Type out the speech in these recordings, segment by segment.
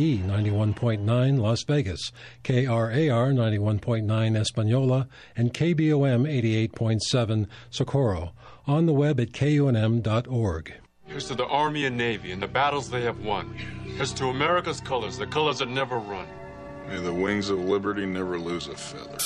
E 91.9 Las Vegas, KRAR 91.9 Española, and KBOM 88.7 Socorro. On the web at kunm.org. Here's to the Army and Navy and the battles they have won. Here's to America's colors, the colors that never run. May the wings of liberty never lose a feather.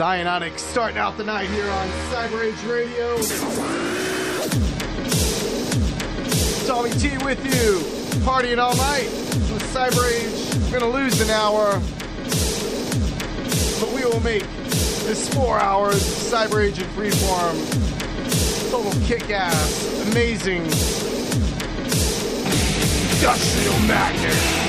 Psyontic starting out the night here on Cyber Age Radio. Tommy T with you, partying all night with Cyber Age. We're gonna lose an hour, but we will make this four hours of Cyber Age in freeform total kick-ass, amazing, industrial magnet.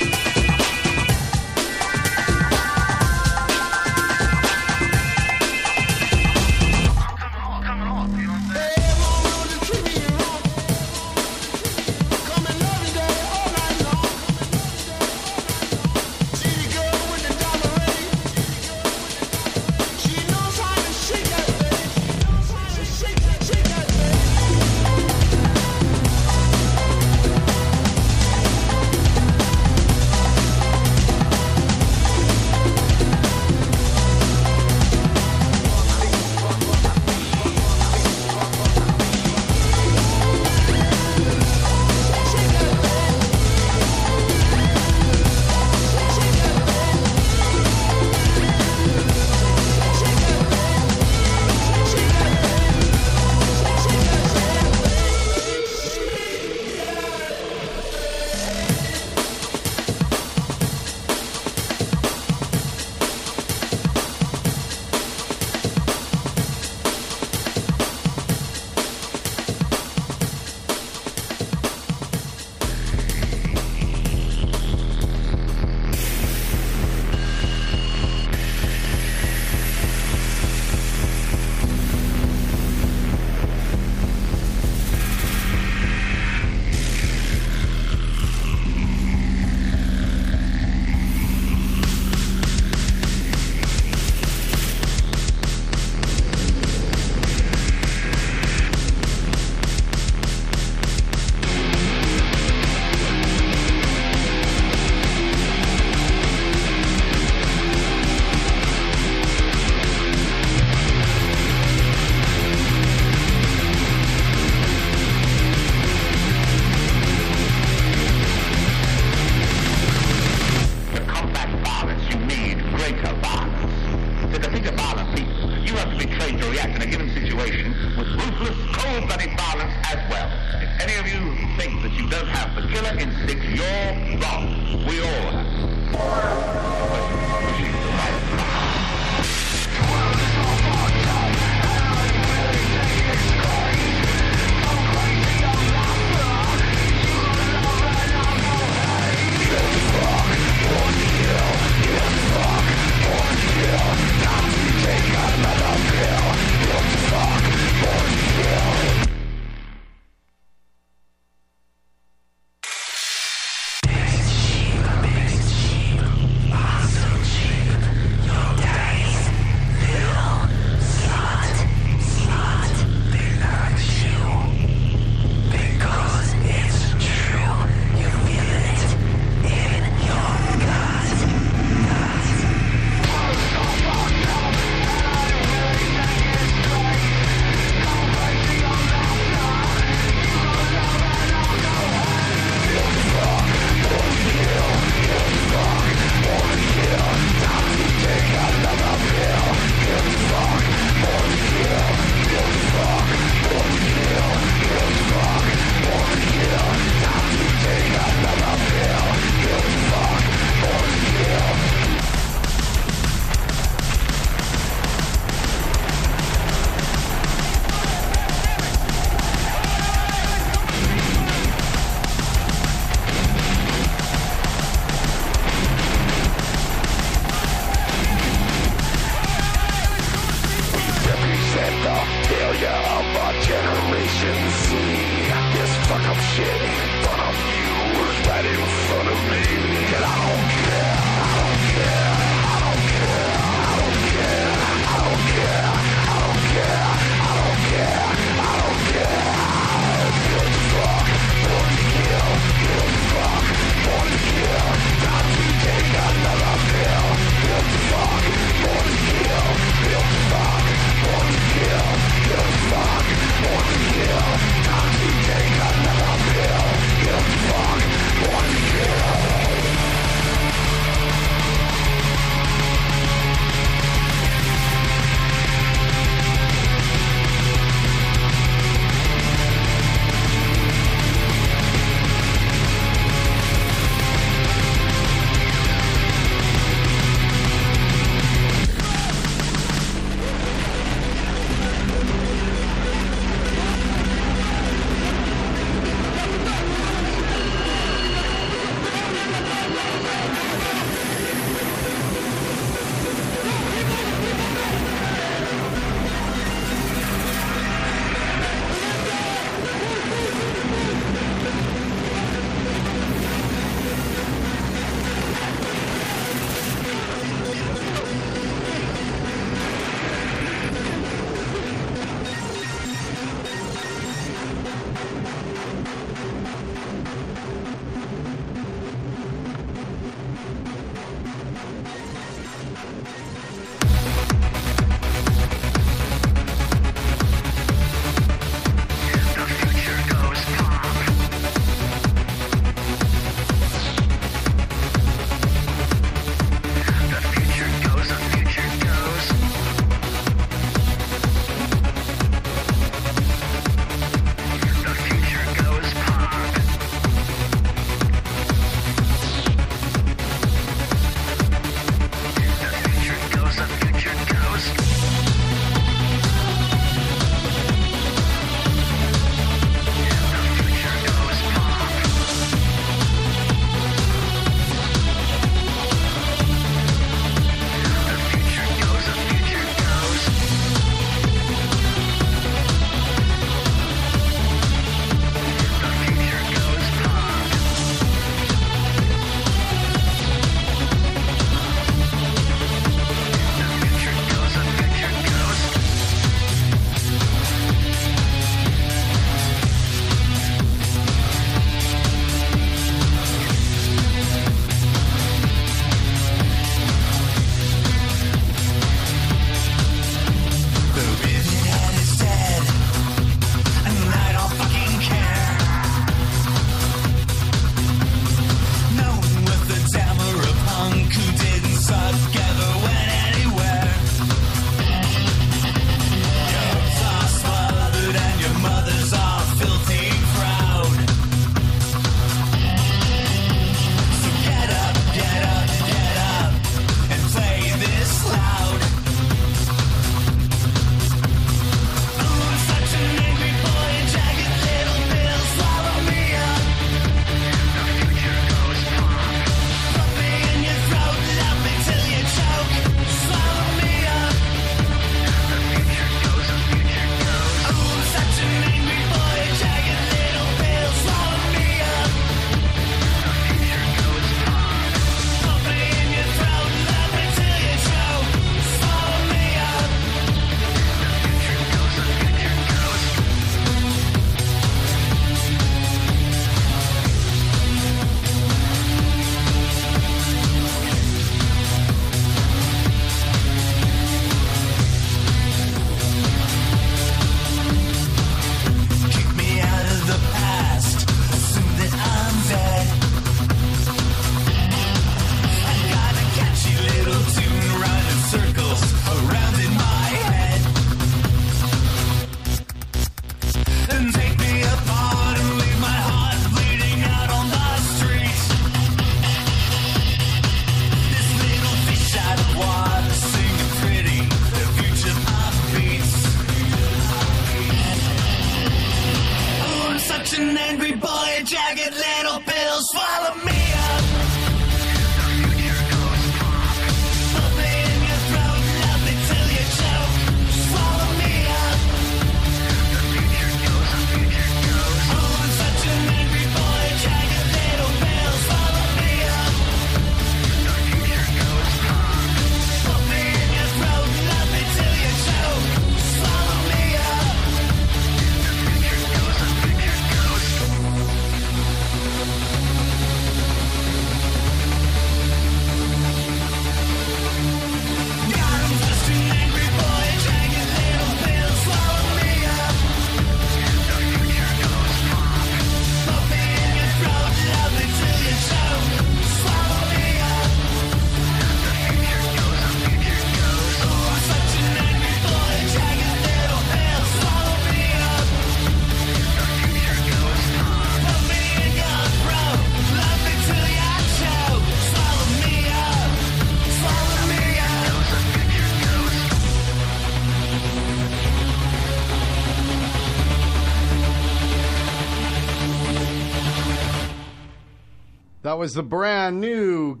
That was the brand new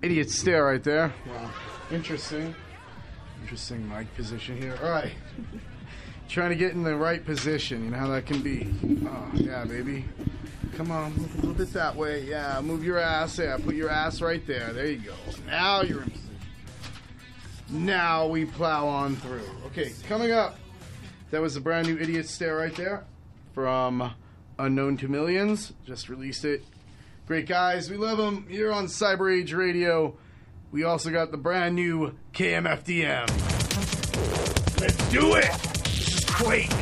Idiot Stare right there. Wow. Interesting. Interesting mic position here. All right. Trying to get in the right position. You know how that can be. Oh, yeah, baby. Come on, move a little bit that way. Yeah, move your ass. Yeah, put your ass right there. There you go. Now you're in position. Now we plow on through. Okay, coming up. That was the brand new Idiot Stare right there from Unknown to Millions. Just released it. Great guys. We love them here on Cyber Age Radio. We also got the brand new KMFDM. Let's do it! This is Quake.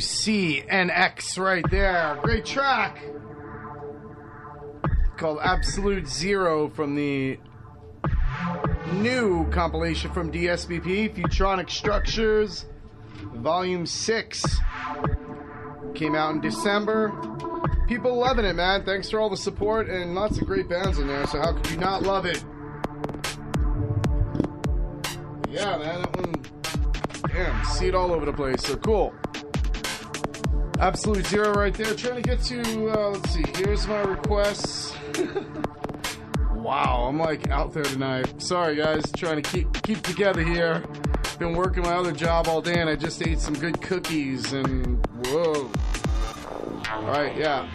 UCNX right there. Great track. Called Absolute Zero from the new compilation from DSBP, Futronic Structures, Volume 6. Came out in December. People loving it, man. Thanks for all the support and lots of great bands in there, so how could you not love it? Yeah, man, that one. Damn, see it all over the place, so cool. Absolute Zero right there. Trying to get to, uh, let's see, here's my requests. wow, I'm like out there tonight. Sorry, guys, trying to keep keep together here. Been working my other job all day, and I just ate some good cookies. And whoa. All right, yeah.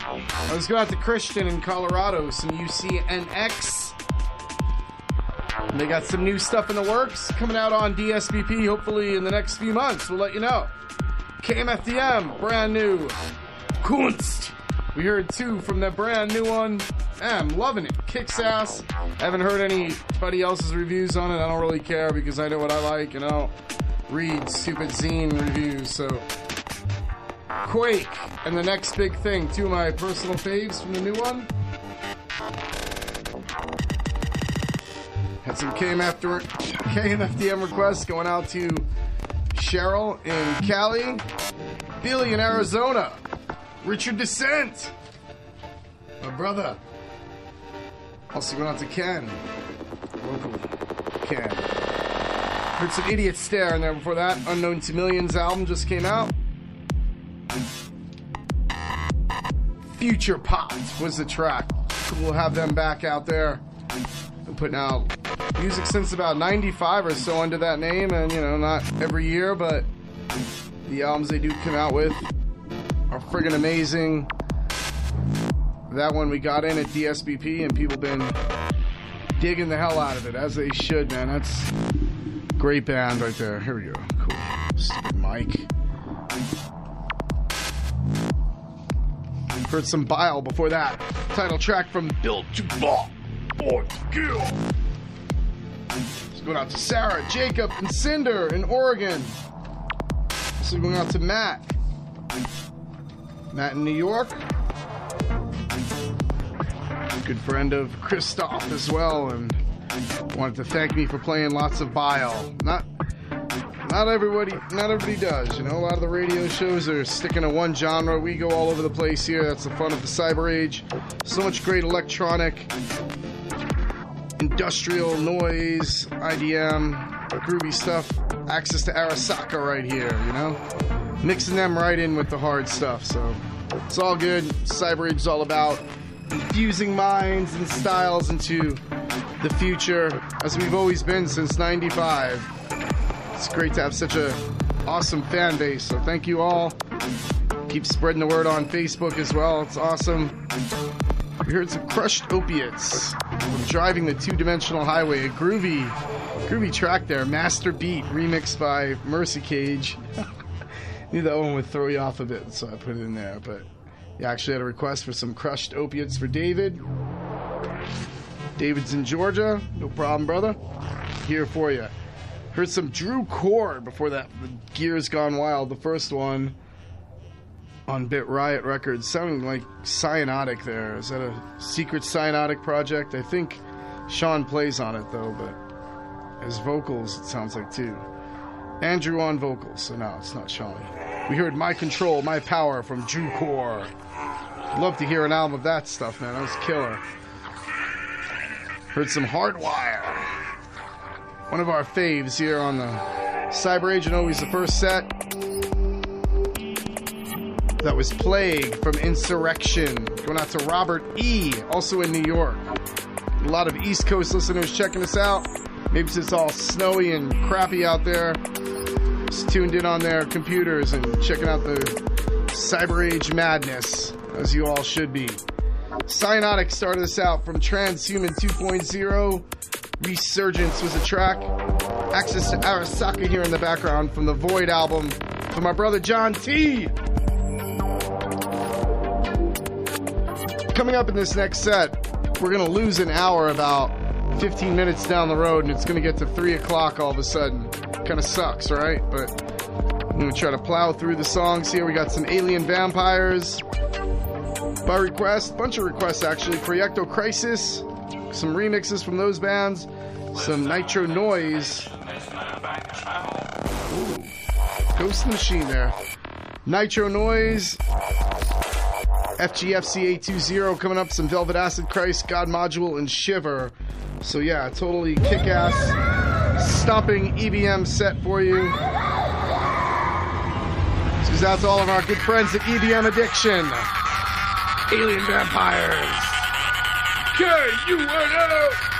Let's go out to Christian in Colorado. Some UCNX. They got some new stuff in the works coming out on DSBP. Hopefully, in the next few months, we'll let you know. KMFDM, brand new. Kunst. We heard two from that brand new one. I'm loving it. Kicks ass. Haven't heard anybody else's reviews on it. I don't really care because I know what I like and I don't read stupid zine reviews. So, Quake and the next big thing. Two of my personal faves from the new one. Had some KMF KMFDM requests going out to Cheryl in Cali, Billy in Arizona, Richard Descent, my brother. Also going out to Ken, locally. Ken. Heard some Idiot Stare in there before that. Unknown to Millions album just came out. Future Pot was the track. We'll have them back out there. Been putting out music since about 95 or so under that name, and you know, not every year, but the albums they do come out with are friggin' amazing. That one we got in at DSBP, and people been digging the hell out of it, as they should, man. That's great band right there. Here we go. Cool. Stupid mic. Heard some Bile before that. Title track from Built to Fall. To Kill. Let's out to Sarah, Jacob, and Cinder in Oregon. Also going out to Matt. Matt in New York. Good friend of Christoph as well, and wanted to thank me for playing lots of Bile. Not not everybody not everybody does, you know. A lot of the radio shows are sticking to one genre. We go all over the place here. That's the fun of the cyber age. So much great electronic industrial noise, IDM, groovy stuff. Access to Arasaka right here, you know? Mixing them right in with the hard stuff, so it's all good. Cyber Age's all about infusing minds and styles into the future, as we've always been since 95. It's great to have such a awesome fan base, so thank you all. Keep spreading the word on Facebook as well. It's awesome. We heard some crushed opiates driving the two-dimensional highway. A groovy, groovy track there. Master Beat remixed by Mercy Cage. Knew that one would throw you off a bit, so I put it in there. But you actually had a request for some crushed opiates for David. David's in Georgia. No problem, brother. Here for you. Heard some Drew Core before that. The Gears Gone Wild, the first one on Bit Riot Records, sounding like Cyanotic there. Is that a secret Cyanotic project? I think Sean plays on it though, but as vocals, it sounds like too. Andrew on vocals, so no, it's not Sean. We heard My Control, My Power from Drew Core. Love to hear an album of that stuff, man. That was killer. Heard some Hardwire. One of our faves here on the Cyber Agent, always the first set that was Plague from Insurrection. Going out to Robert E., also in New York. A lot of East Coast listeners checking us out. Maybe it's all snowy and crappy out there. Just tuned in on their computers and checking out the Cyber Age madness, as you all should be. Cyanotic started us out from Transhuman 2.0. Resurgence was a track. Access to Arasaka here in the background from the Void album from my brother John T. Coming up in this next set, we're going to lose an hour about 15 minutes down the road, and it's going to get to 3 o'clock all of a sudden. Kind of sucks, right? But I'm gonna try to plow through the songs here. We got some Alien Vampires by request, bunch of requests actually. Proyecto Crisis, some remixes from those bands, some Nitro Noise. Ghost Machine there. Nitro Noise, FGFC 820 coming up, some Velvet Acid Christ, God Module, and Shiver. So yeah, totally kick-ass, stomping EBM set for you. Out to all of our good friends at EBM Addiction. Alien Vampires. K-U-N-O!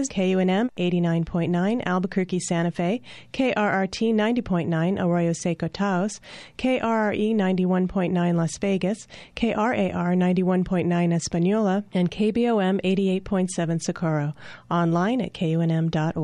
This KUNM 89.9 Albuquerque Santa Fe, KRRT 90.9 Arroyo Seco Taos, KRRE 91.9 Las Vegas, KRAR 91.9 Espanola, and KBOM 88.7 Socorro. Online at kunm.org.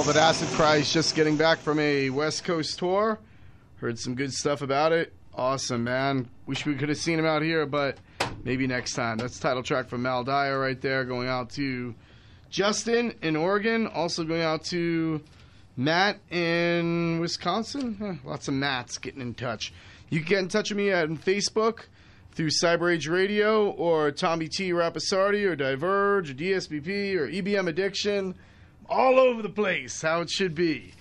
Velvet Acid Christ just getting back from a West Coast tour. Heard some good stuff about it. Awesome, man. Wish we could have seen him out here, but maybe next time. That's title track from Maldire right there, going out to Justin in Oregon. Also going out to Matt in Wisconsin. Huh, lots of Matts getting in touch. You can get in touch with me on Facebook through Cyber Age Radio or Tommy T. Rapisardi or Diverge or DSBP or EBM Addiction. All over the place, how it should be.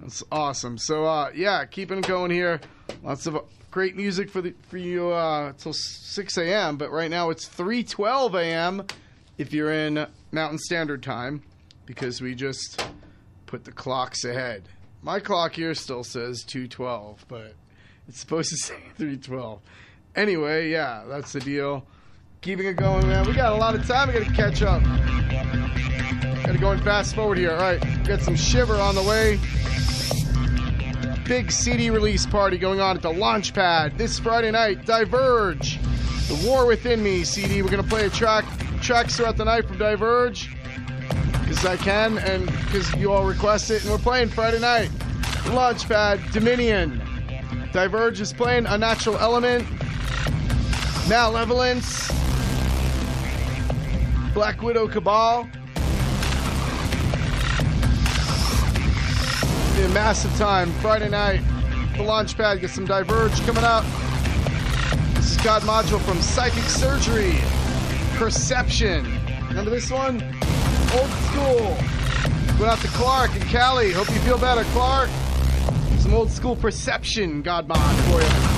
That's awesome. So, uh, yeah, keeping it going here. Lots of great music for the for you uh, till 6 a.m. But right now it's 3:12 a.m. if you're in Mountain Standard Time, because we just put the clocks ahead. My clock here still says 2:12, but it's supposed to say 3:12. Anyway, yeah, that's the deal. Keeping it going, man. We got a lot of time. We got to catch up. Got to go and fast forward here. All right, got some Shiver on the way. Big CD release party going on at the Launch Pad this Friday night. Diverge, The War Within Me CD. We're gonna play a track tracks throughout the night from Diverge because I can and because you all request it, and we're playing Friday night. Launch Pad, Dominion. Diverge is playing Unnatural Element, Malevolence, Black Widow Cabal. Be a massive time Friday night. The launch pad gets some Diverge coming up. This is God Module from Psychic Surgery. Perception. Remember this one? Old school. Going out to Clark and Cali. Hope you feel better, Clark. Some old school perception, God mod for you.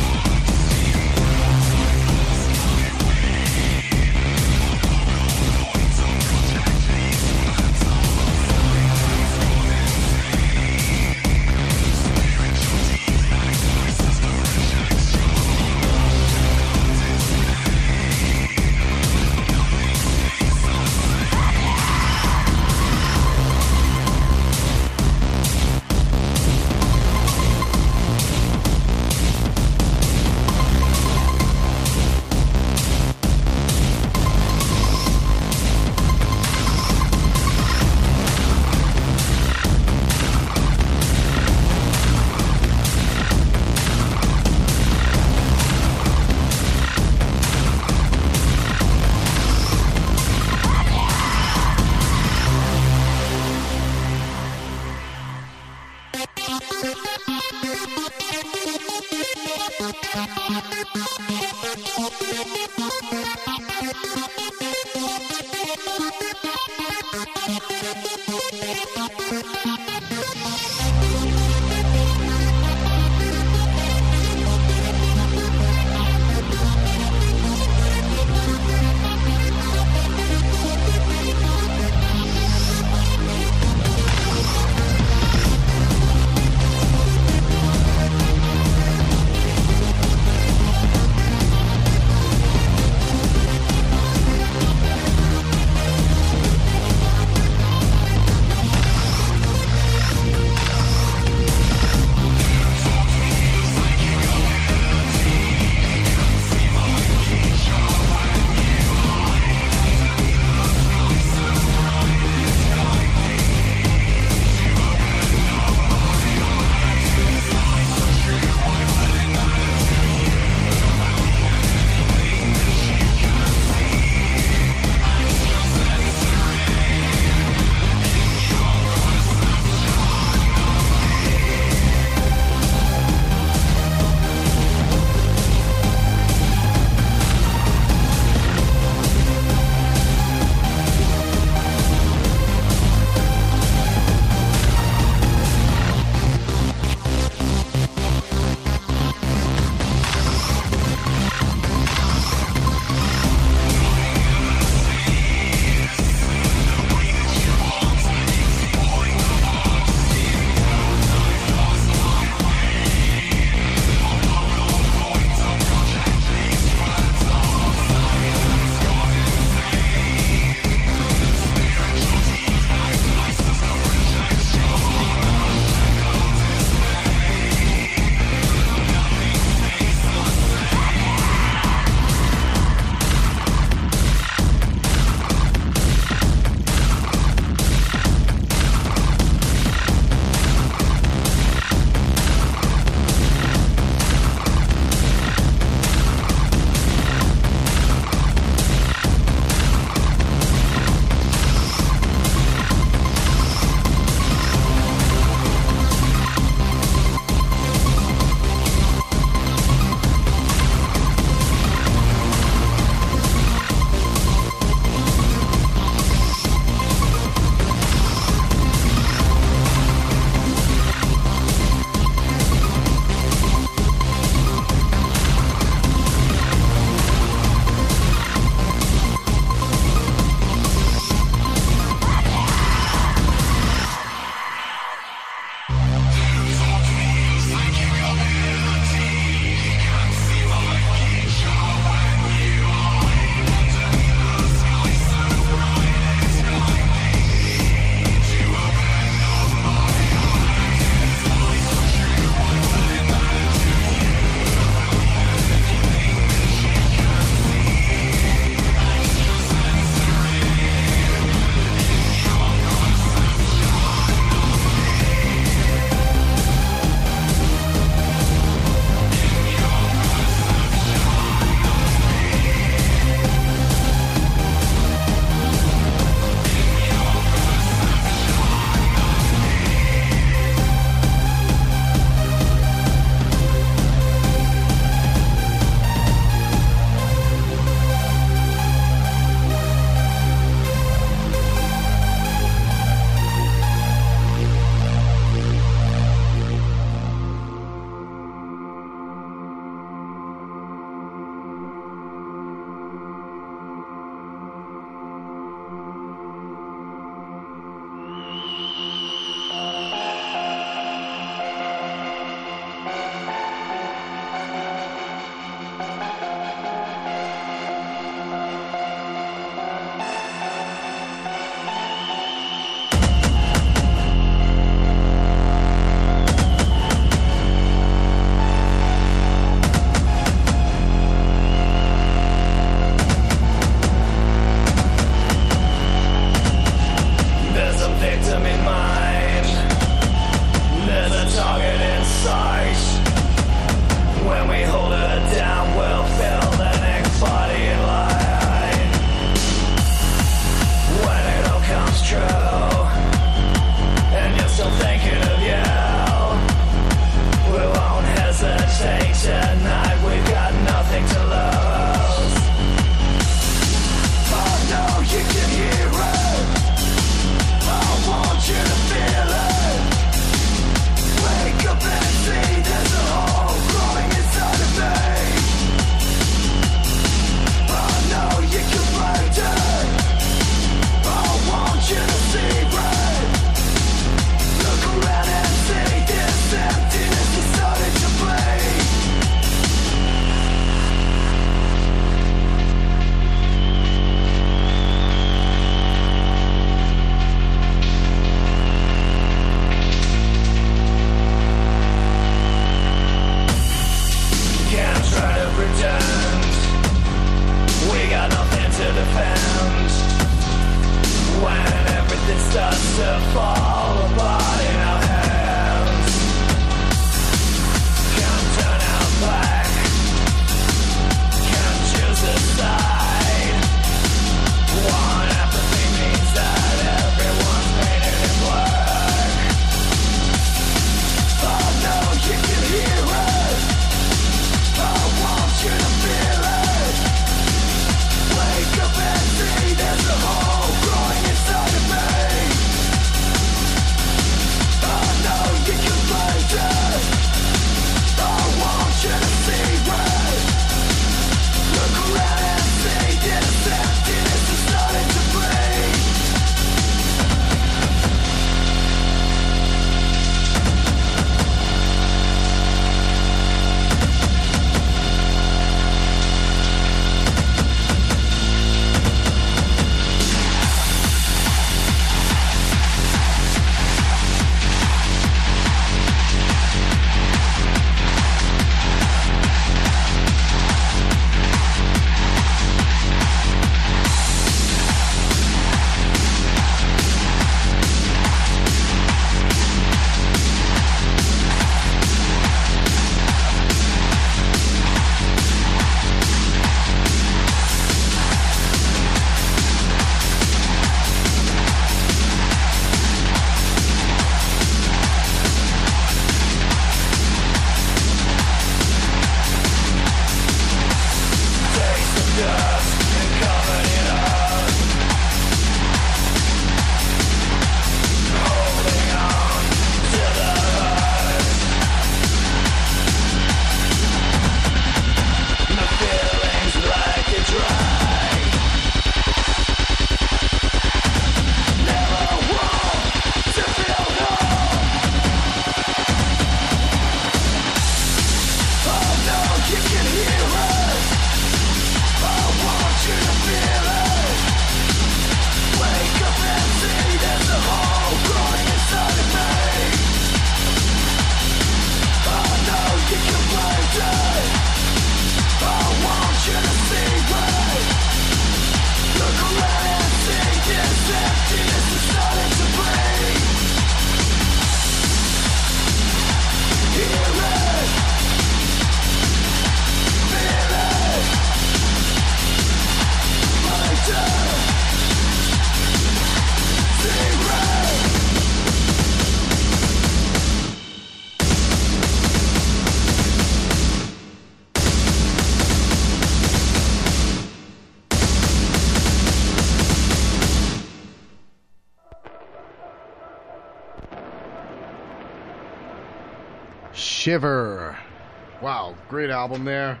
Album there.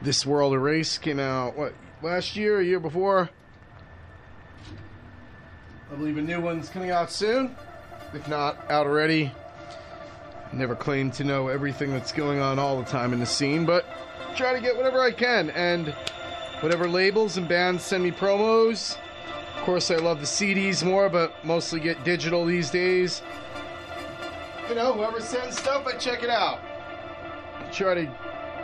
This World Erase came out, what, last year, a year before? I believe a new one's coming out soon. If not, out already. Never claim to know everything that's going on all the time in the scene, but try to get whatever I can. And whatever labels and bands send me promos. Of course, I love the CDs more, but mostly get digital these days you know, whoever sends stuff, I check it out. Try to,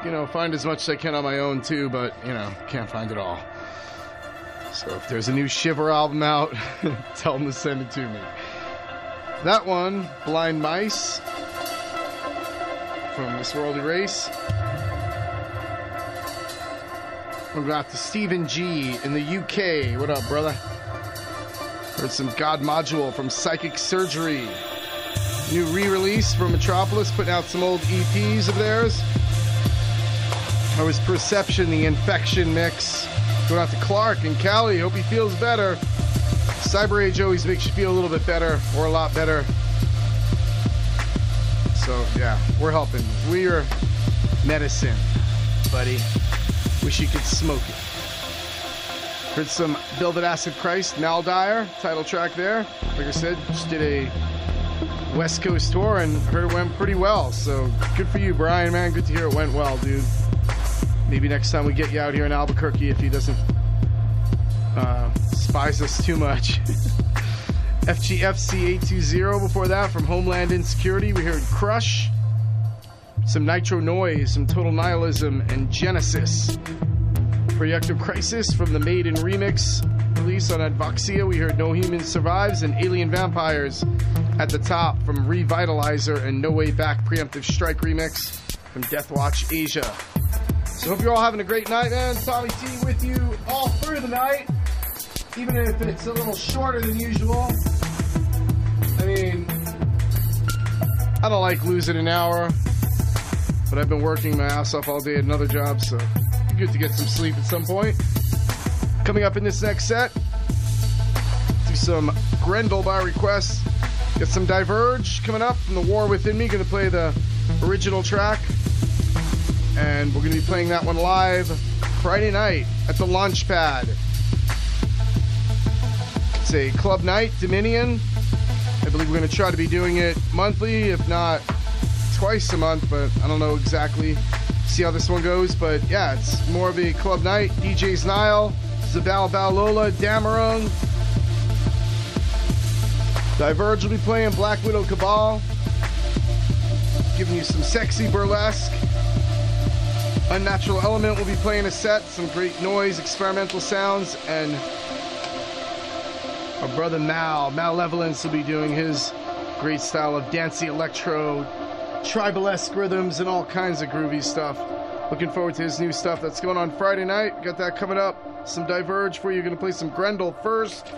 you know, find as much as I can on my own too, but you know, can't find it all. So if there's a new Shiver album out, tell them to send it to me. That one, Blind Mice, from This World Erase. We'll go out to Stephen G in the UK. What up, brother? Heard some God Module from Psychic Surgery. New re-release from Metropolis, putting out some old EPs of theirs. I was Perception, the Infection mix. Going out to Clark and Cali. Hope he feels better. Cyber Age always makes you feel a little bit better, or a lot better. So yeah, we're helping. We are medicine, buddy. Wish you could smoke it. Heard some Velvet Acid Christ, Maldire, title track there. Like I said, just did a West Coast tour and heard it went pretty well. So good for you, Brian, man. Good to hear it went well, dude. Maybe next time we get you out here in Albuquerque if he doesn't uh, spies us too much. FGFC 820 before that from Homeland Insecurity. We heard Crush, some Nitro Noise, some Total Nihilism, and Genesis. Projective Crisis from the Maiden remix release on Advoxya. We heard No Human Survives and Alien Vampires at the top from Revitalizer and No Way Back Preemptive Strike remix from Deathwatch Asia. So hope you're all having a great night, man. Tommy T with you all through the night, even if it's a little shorter than usual. I mean, I don't like losing an hour, but I've been working my ass off all day at another job, so good to get some sleep at some point. Coming up in this next set, do some Grendel by request. Get some Diverge coming up from the War Within Me. Going to play the original track, and we're going to be playing that one live Friday night at the Launchpad. It's a club night, Dominion. I believe we're going to try to be doing it monthly, if not twice a month, but I don't know exactly. See how this one goes, but yeah, it's more of a club night. DJs Nile, Zabal Balola, Damarung. Diverge will be playing Black Widow Cabal, giving you some sexy burlesque. Unnatural Element will be playing a set, some great noise, experimental sounds, and our brother Mal, Malevolence, will be doing his great style of dancey electro, tribalesque rhythms, and all kinds of groovy stuff. Looking forward to his new stuff that's going on Friday night. Got that coming up. Some Diverge for you. Going to play some Grendel first.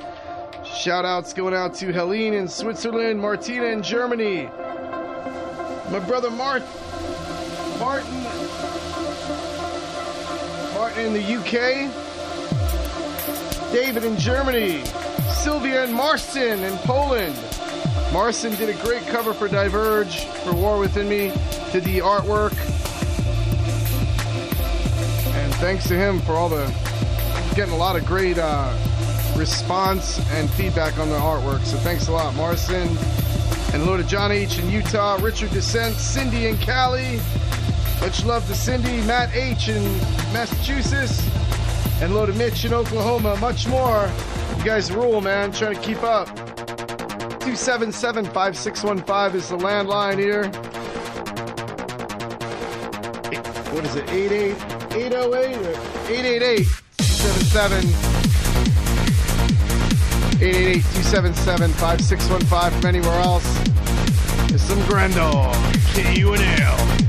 Shout outs going out to Helene in Switzerland, Martina in Germany. My brother Mart, Martin, Martin in the UK, David in Germany, Sylvia and Marcin in Poland. Marcin did a great cover for Diverge for War Within Me, did the artwork. Thanks to him for all the getting a lot of great uh, response and feedback on the artwork. So thanks a lot, Marcin. And hello to John H. in Utah, Richard Descent, Cindy in Cali. Much love to Cindy, Matt H. in Massachusetts, and hello to Mitch in Oklahoma. Much more. You guys rule, man. Trying to keep up. 277 5615 is the landline here. What is it? 88 808 or 888 277 888 277 5615 from anywhere else. There's some Grendel. KUNM.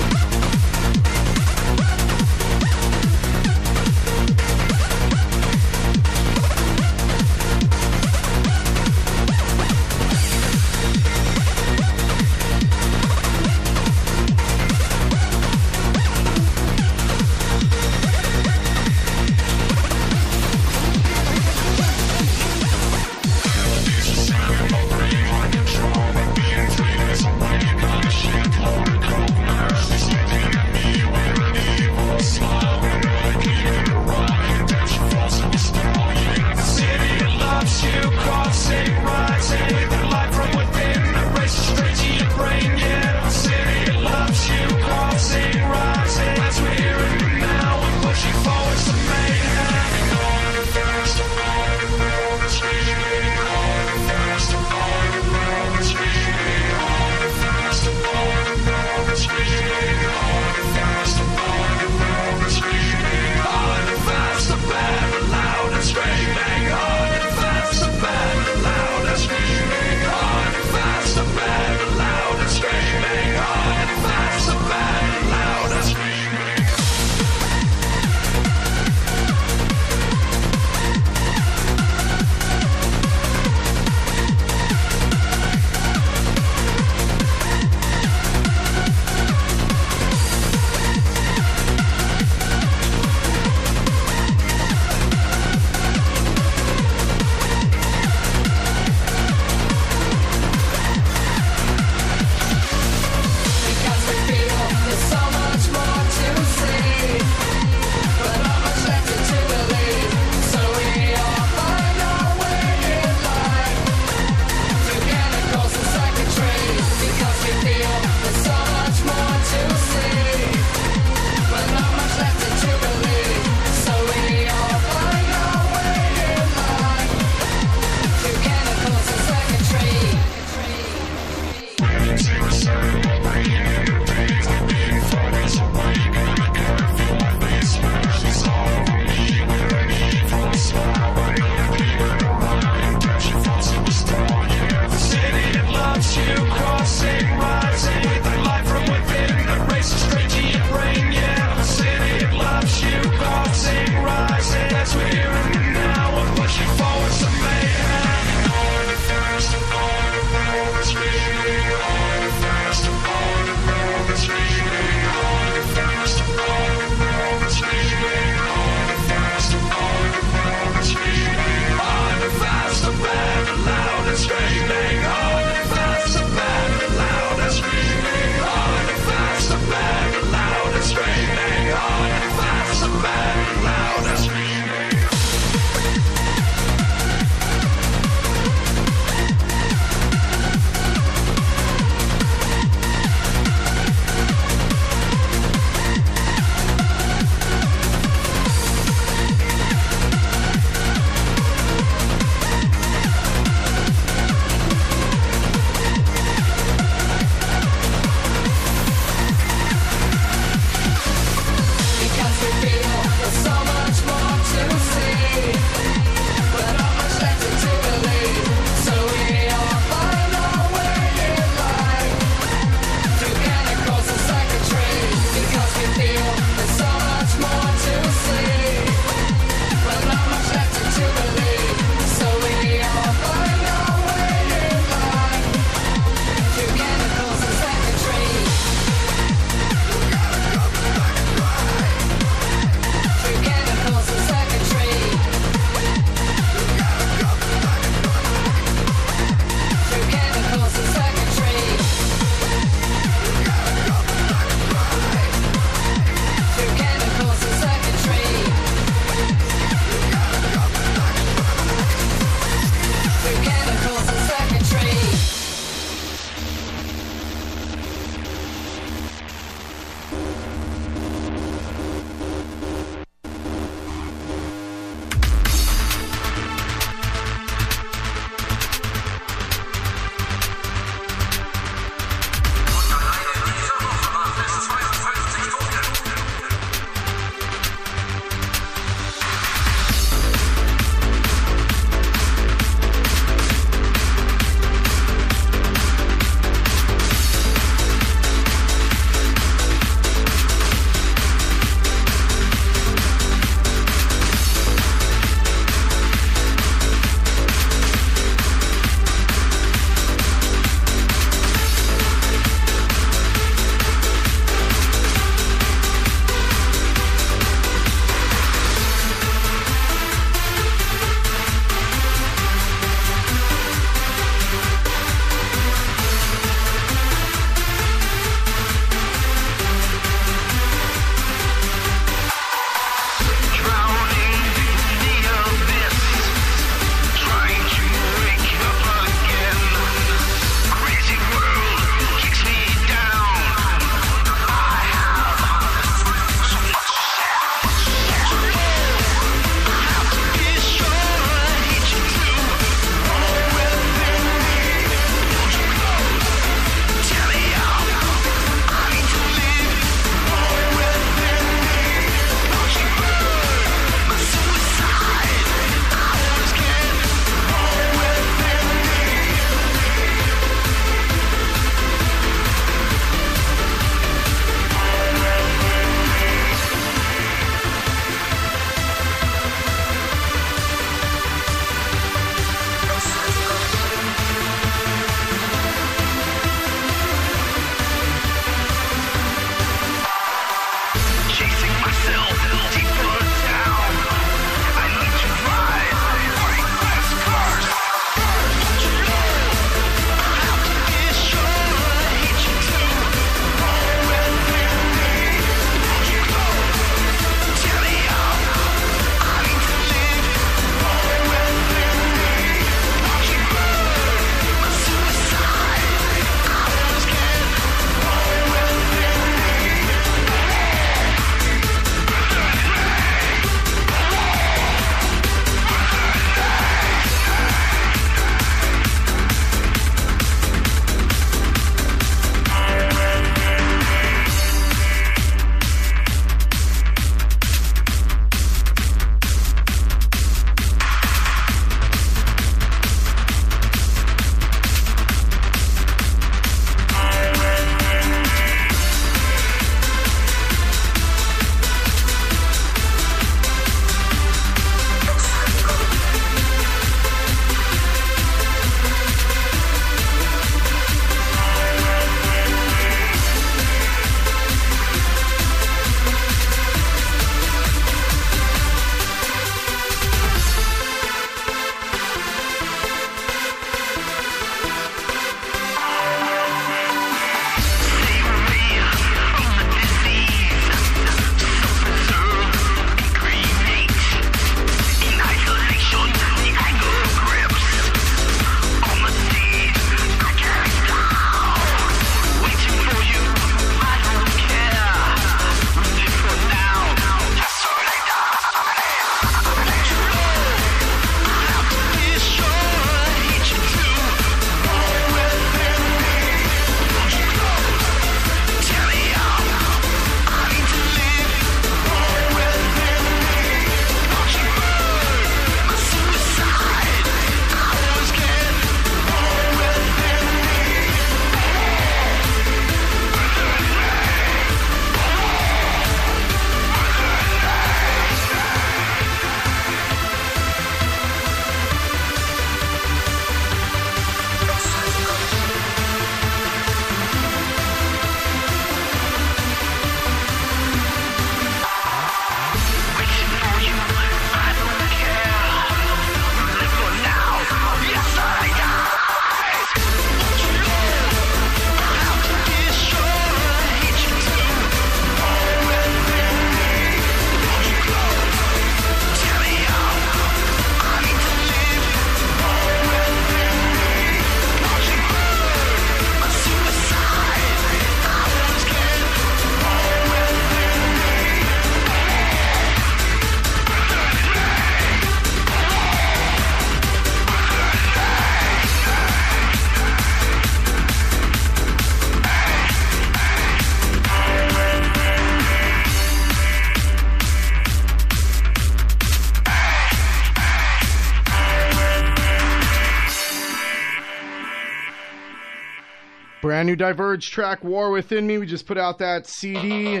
New Diverge track, War Within Me. We just put out that CD.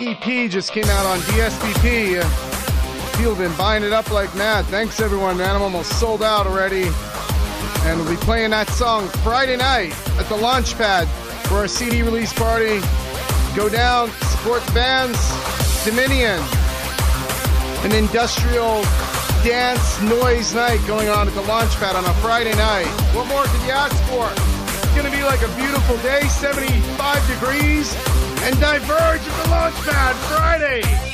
EP just came out on DSPP. People have been buying it up like mad. Thanks everyone, man. I'm almost sold out already. And we'll be playing that song Friday night at the Launchpad for our CD release party. Go down, support the bands. Dominion, an industrial dance noise night going on at the Launchpad on a Friday night. What more could you ask for? It's going to be like a beautiful day, 75 degrees, and diverge at the Launchpad Friday.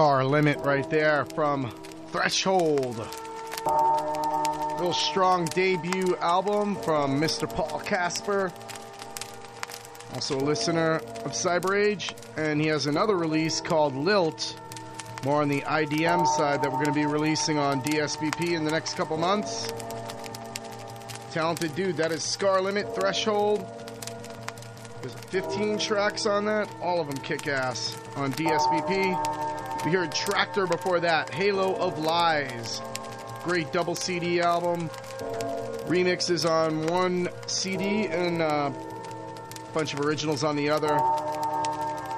Scar Limit right there from Threshold. Real strong debut album from Mr. Paul Casper, also a listener of Cyber Age, and he has another release called Lilt, more on the IDM side that we're going to be releasing on DSBP in the next couple months. Talented dude, that is Scar Limit Threshold. There's 15 tracks on that, all of them kick ass on DSBP. We heard Tractor before that, Halo of Lies. Great double CD album. Remixes on one CD and a bunch of originals on the other.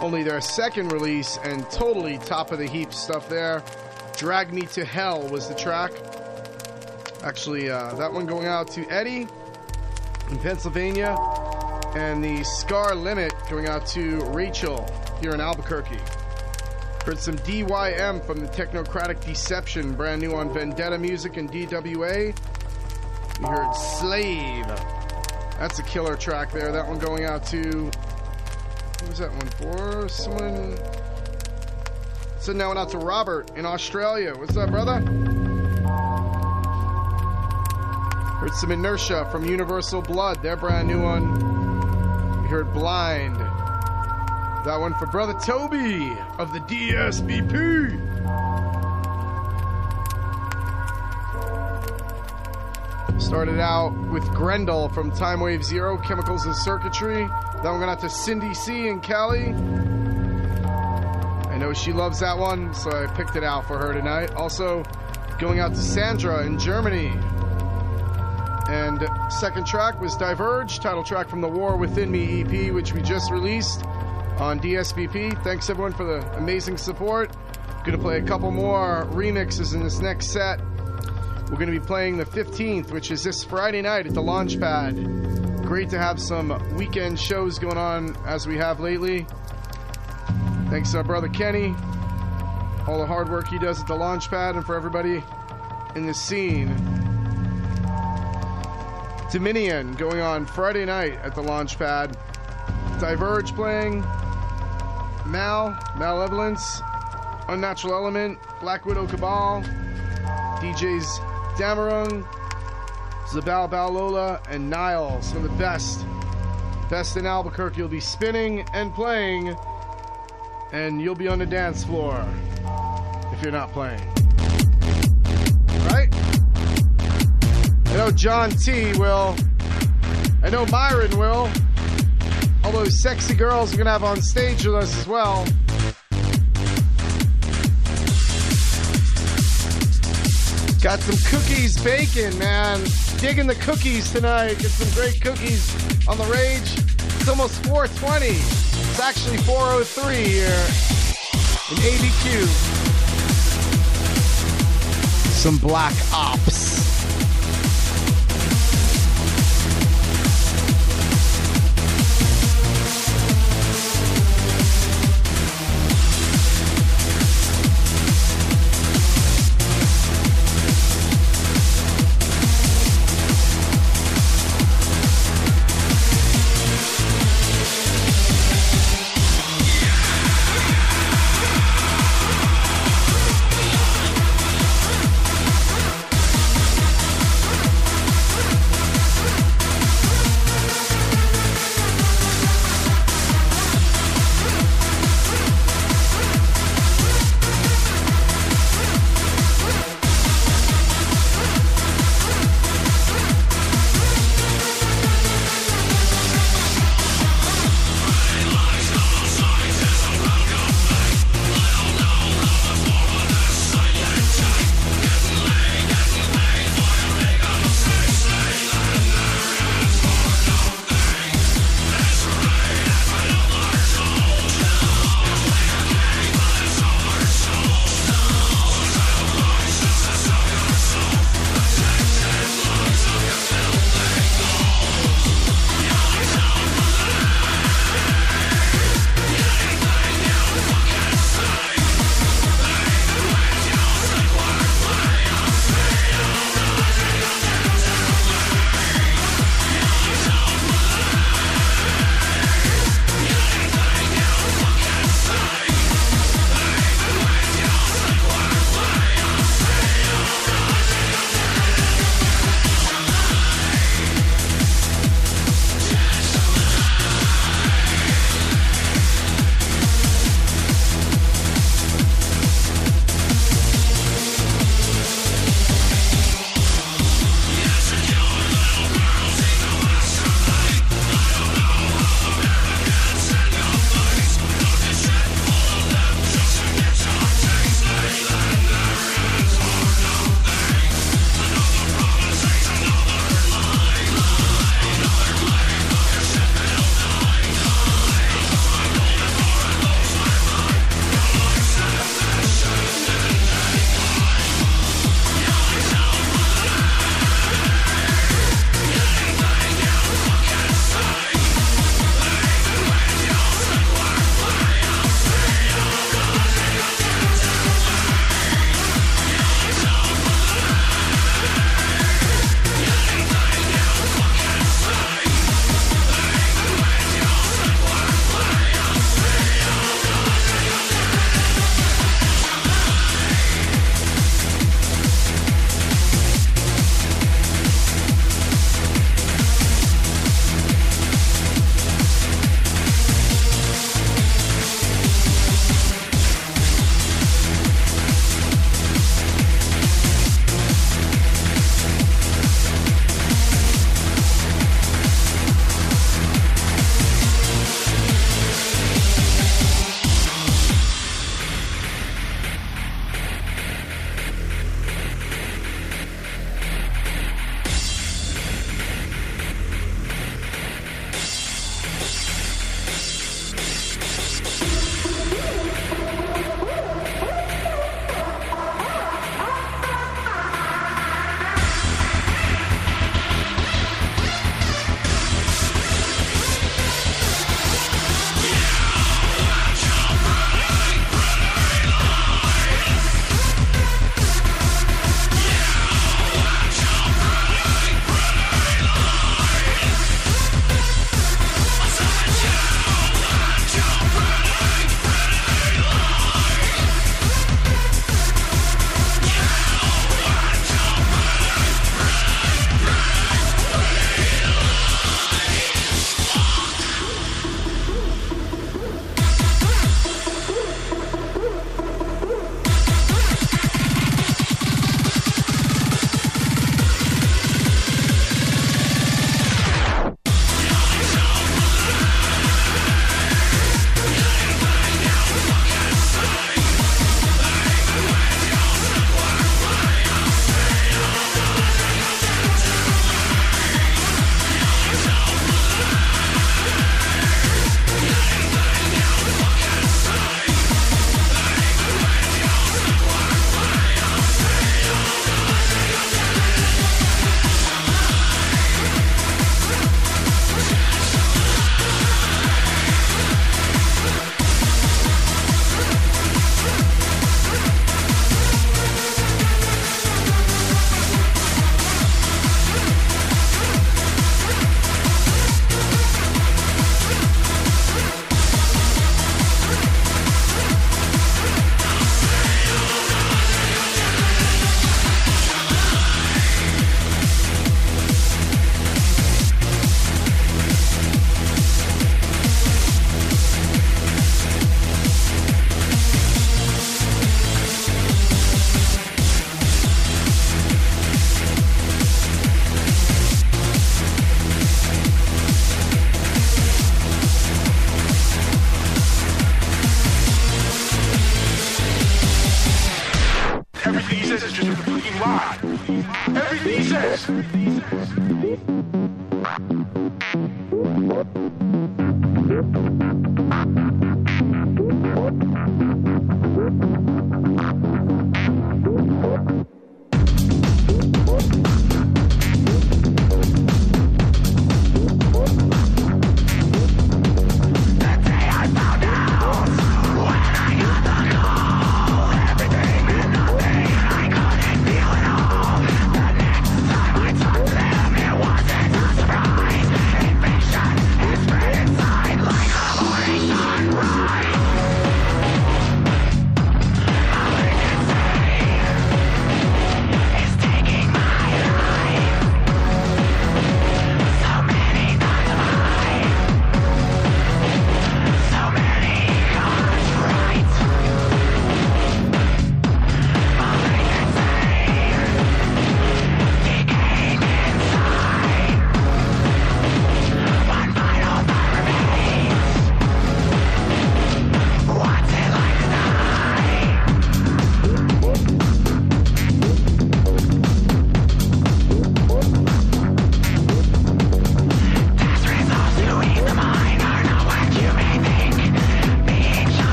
Only their second release and totally top of the heap stuff there. Drag Me to Hell was the track. Actually, uh, that one going out to Eddie in Pennsylvania, and the Scar Limit going out to Rachel here in Albuquerque. Heard some DYM from the Technocratic Deception, brand new on Vendetta Music and DWA. We heard Slave. That's a killer track there. That one going out to. Who was that one for? Someone. Sending that one out to Robert in Australia. What's up, brother? Heard some Inertia from Universal Blood, their brand new one. We heard Blind. That one for Brother Toby of the DSBP. Started out with Grendel from Time Wave Zero, Chemicals and Circuitry. Then we're going out to Cindy C and Cali. I know she loves that one, so I picked it out for her tonight. Also, going out to Sandra in Germany. And second track was Diverge, title track from the War Within Me EP, which we just released on DSVP. Thanks everyone for the amazing support. Gonna play a couple more remixes in this next set. We're gonna be playing the 15th, which is this Friday night at the Launchpad. Great to have some weekend shows going on as we have lately. Thanks to our brother Kenny, all the hard work he does at the Launchpad, and for everybody in the scene. Dominion going on Friday night at the Launchpad. Diverge playing. Mal, Malevolence, Unnatural Element, Black Widow Cabal, DJs Damarung, Zabal Balola, and Nile. Some of the best. Best in Albuquerque. You'll be spinning and playing, and you'll be on the dance floor if you're not playing. Right? I know John T will. I know Myron will. All those sexy girls we're gonna have on stage with us as well. Got some cookies baking, man. Digging the cookies tonight. Get some great cookies on the rage. It's almost 420. It's actually 403 here in ABQ. Some black ops.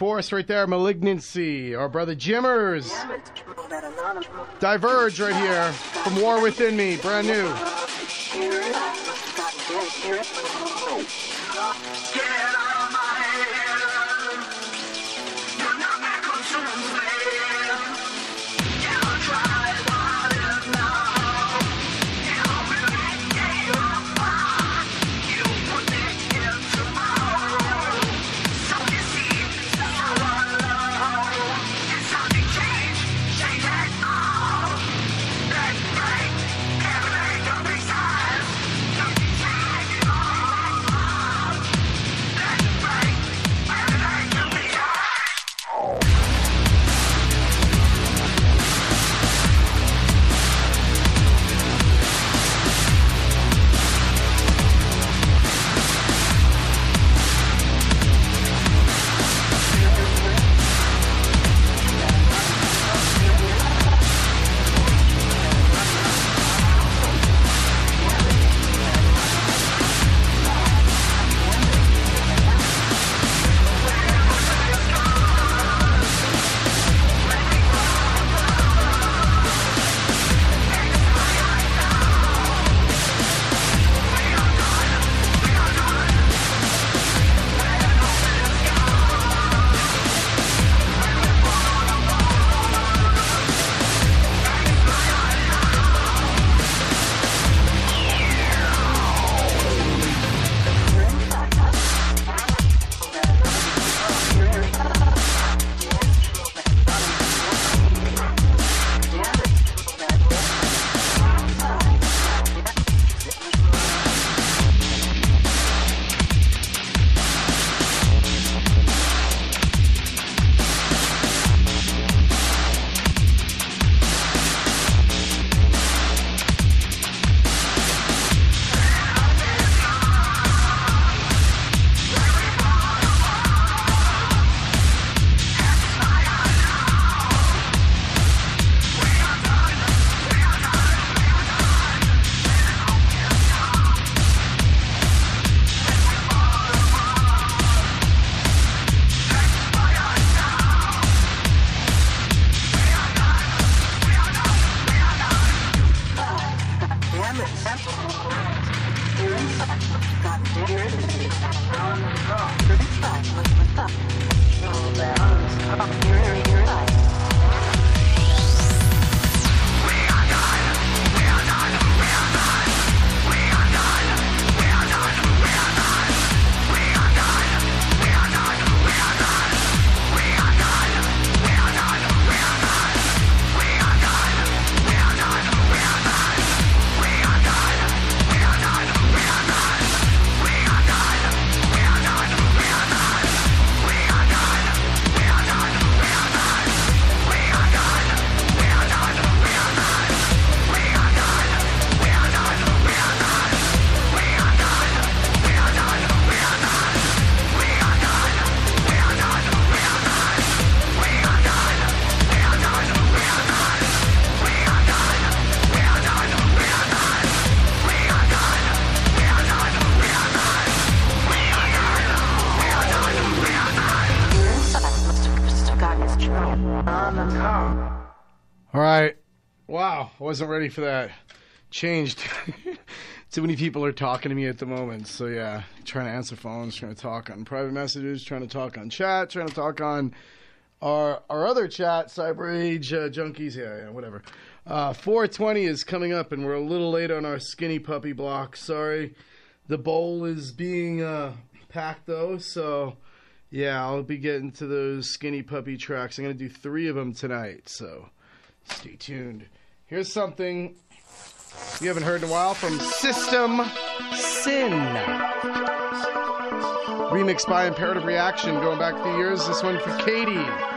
Reinforced right there, Malignancy. Our brother Jimmers. Diverge right here from War Within Me, brand new. Wasn't ready for that. Changed. Too many people are talking to me at the moment. So yeah, trying to answer phones, trying to talk on private messages, trying to talk on chat, trying to talk on our our other chat, Cyber Age uh, Junkies. Yeah, yeah, whatever. Uh, 420 is coming up, and we're a little late on our skinny puppy block. Sorry, the bowl is being uh, packed though, so yeah, I'll be getting to those skinny puppy tracks. I'm gonna do three of them tonight, so stay tuned. Here's something you haven't heard in a while from System Syn. Remixed by Imperative Reaction, going back a few years. This one for Katie.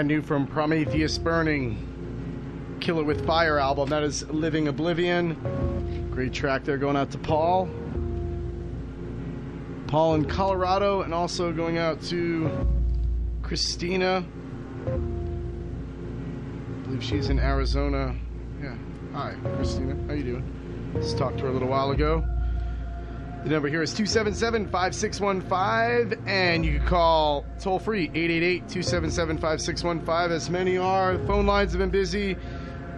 Brand new from Prometheus Burning. Kill It With Fire album. That is Living Oblivion. Great track there going out to Paul. Paul in Colorado, and also going out to Christina. I believe she's in Arizona. Yeah. Hi, Christina. How you doing? Just talked to her a little while ago. The number here is 277 5615, and you can call toll free 888 277 5615. As many are, the phone lines have been busy.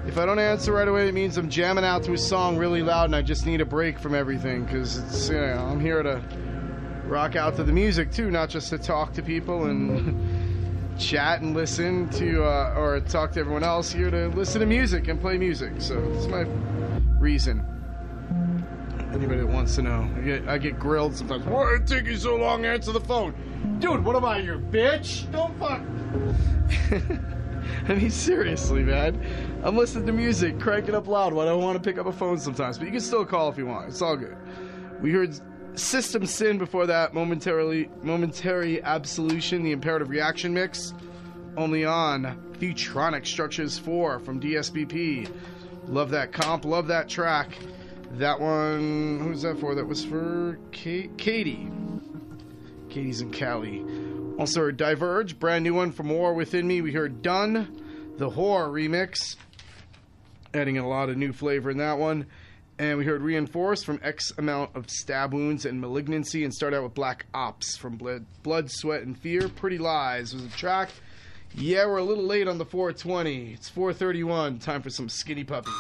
If I don't answer right away, it means I'm jamming out to a song really loud and I just need a break from everything because it's, you know, I'm here to rock out to the music too, not just to talk to people and chat and listen to, uh, or talk to everyone else. Here to listen to music and play music. So that's my reason. Anybody that wants to know, I get, I get grilled sometimes. Why take you so long to answer the phone? Dude, what am I, your bitch? Don't fuck. I mean, seriously, man. I'm listening to music, cranking up loud when I don't want to pick up a phone sometimes, but you can still call if you want. It's all good. We heard System Syn before that, momentarily, momentary absolution, the imperative reaction mix, only on Futronic Structures 4 from DSBP. Love that comp, love that track. That one, who's that for? That was for Kate, Katie. Katie's in Cali. Also heard Diverge, brand new one from War Within Me. We heard Done, the Horror remix, adding a lot of new flavor in that one. And we heard Reinforced from X amount of stab wounds and malignancy, and start out with Black Ops from Blood, Blood Sweat, and Fear. Pretty Lies was a track. Yeah, we're a little late on the 420. It's 431. Time for some Skinny Puppy.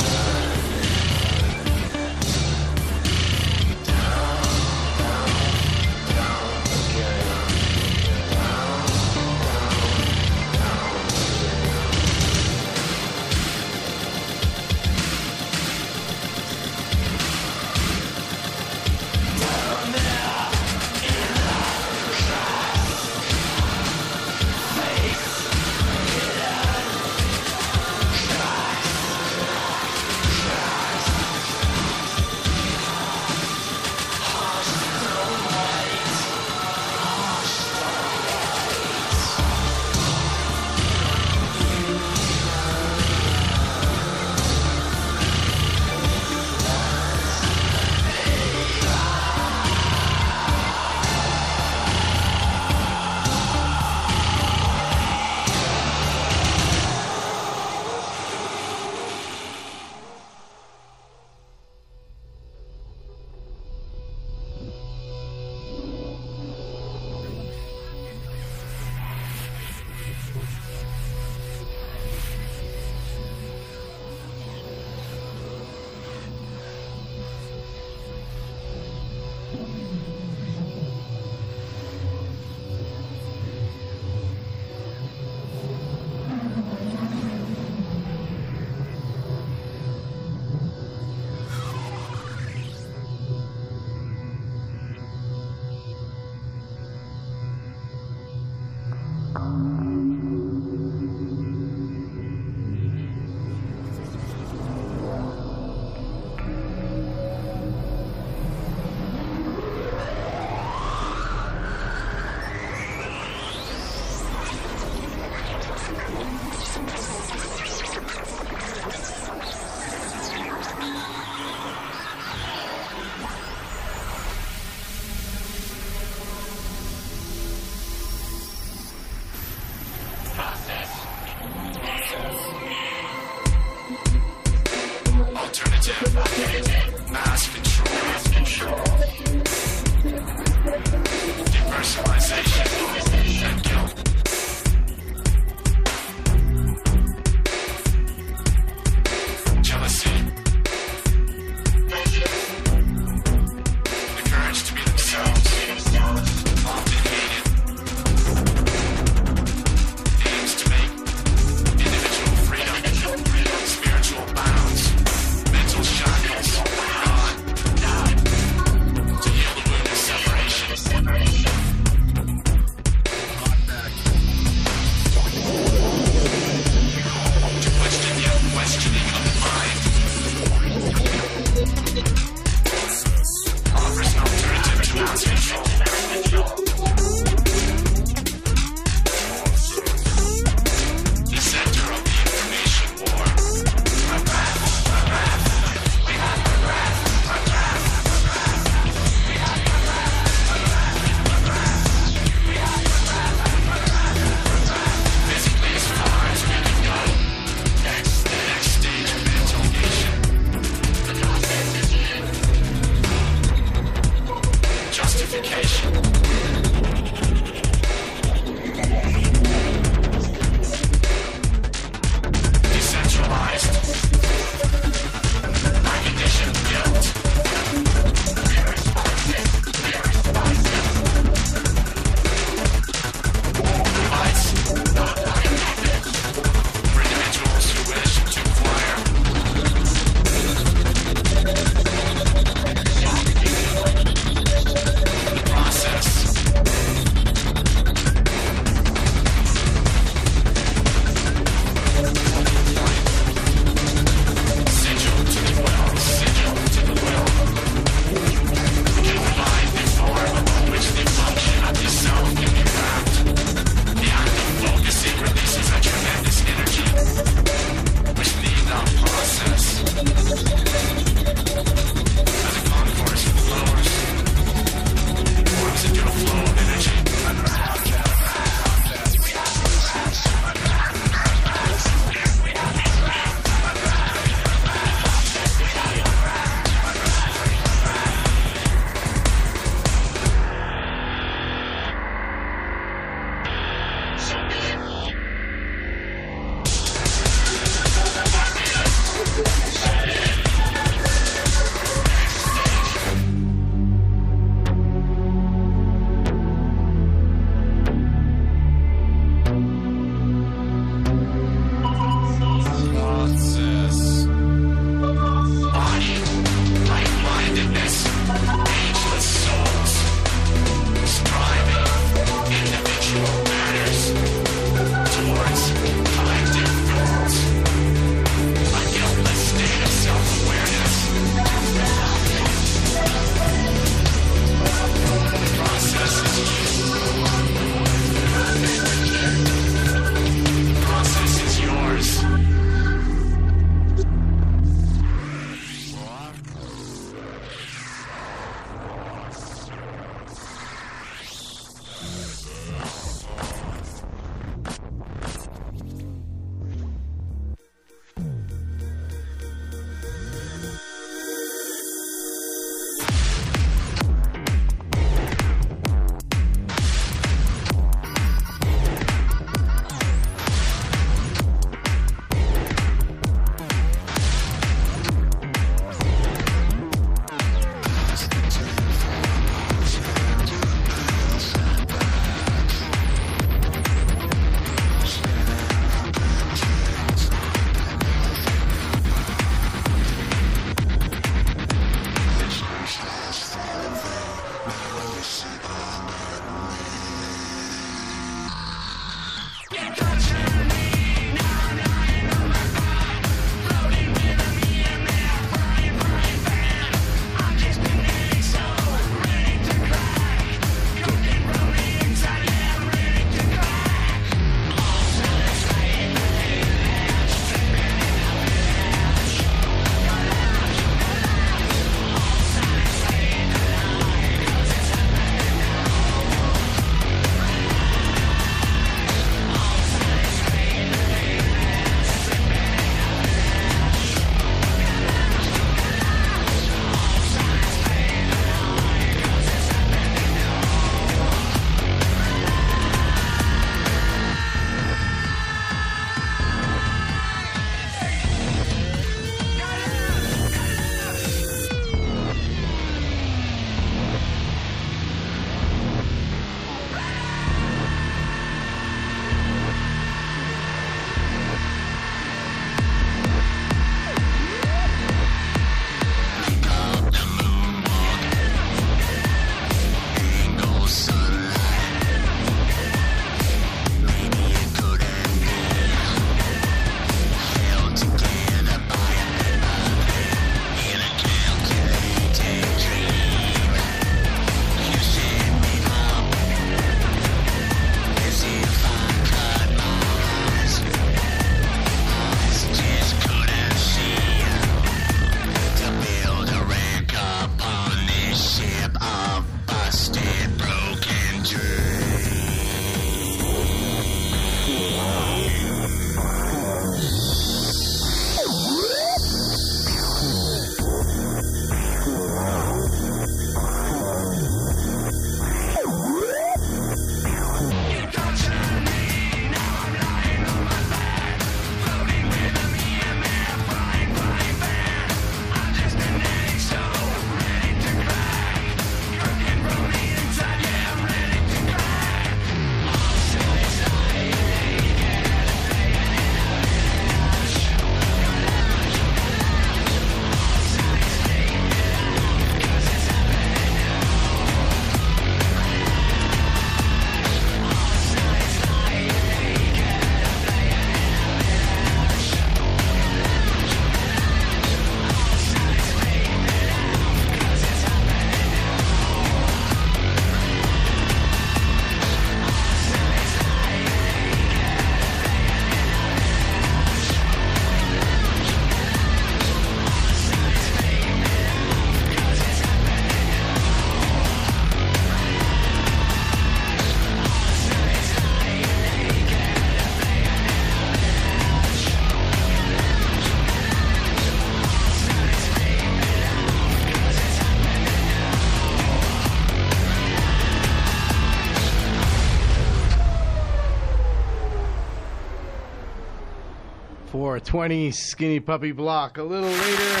420 Skinny Puppy Block. A little later,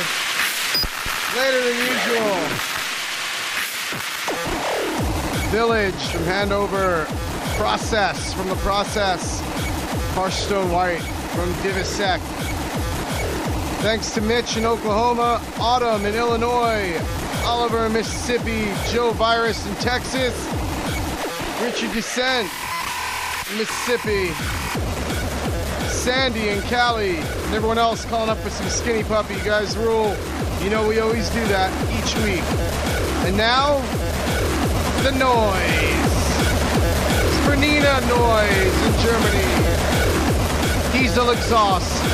later than usual. Village from Handover. Process from the Process. Harshstone White from Divisec. Thanks to Mitch in Oklahoma, Autumn in Illinois, Oliver in Mississippi, Joe Virus in Texas, Richard Descent Mississippi, Sandy and Callie, and everyone else calling up for some skinny puppy. You guys rule. You know we always do that each week. And now, the noise. It's for Nina Noise in Germany. Diesel exhaust.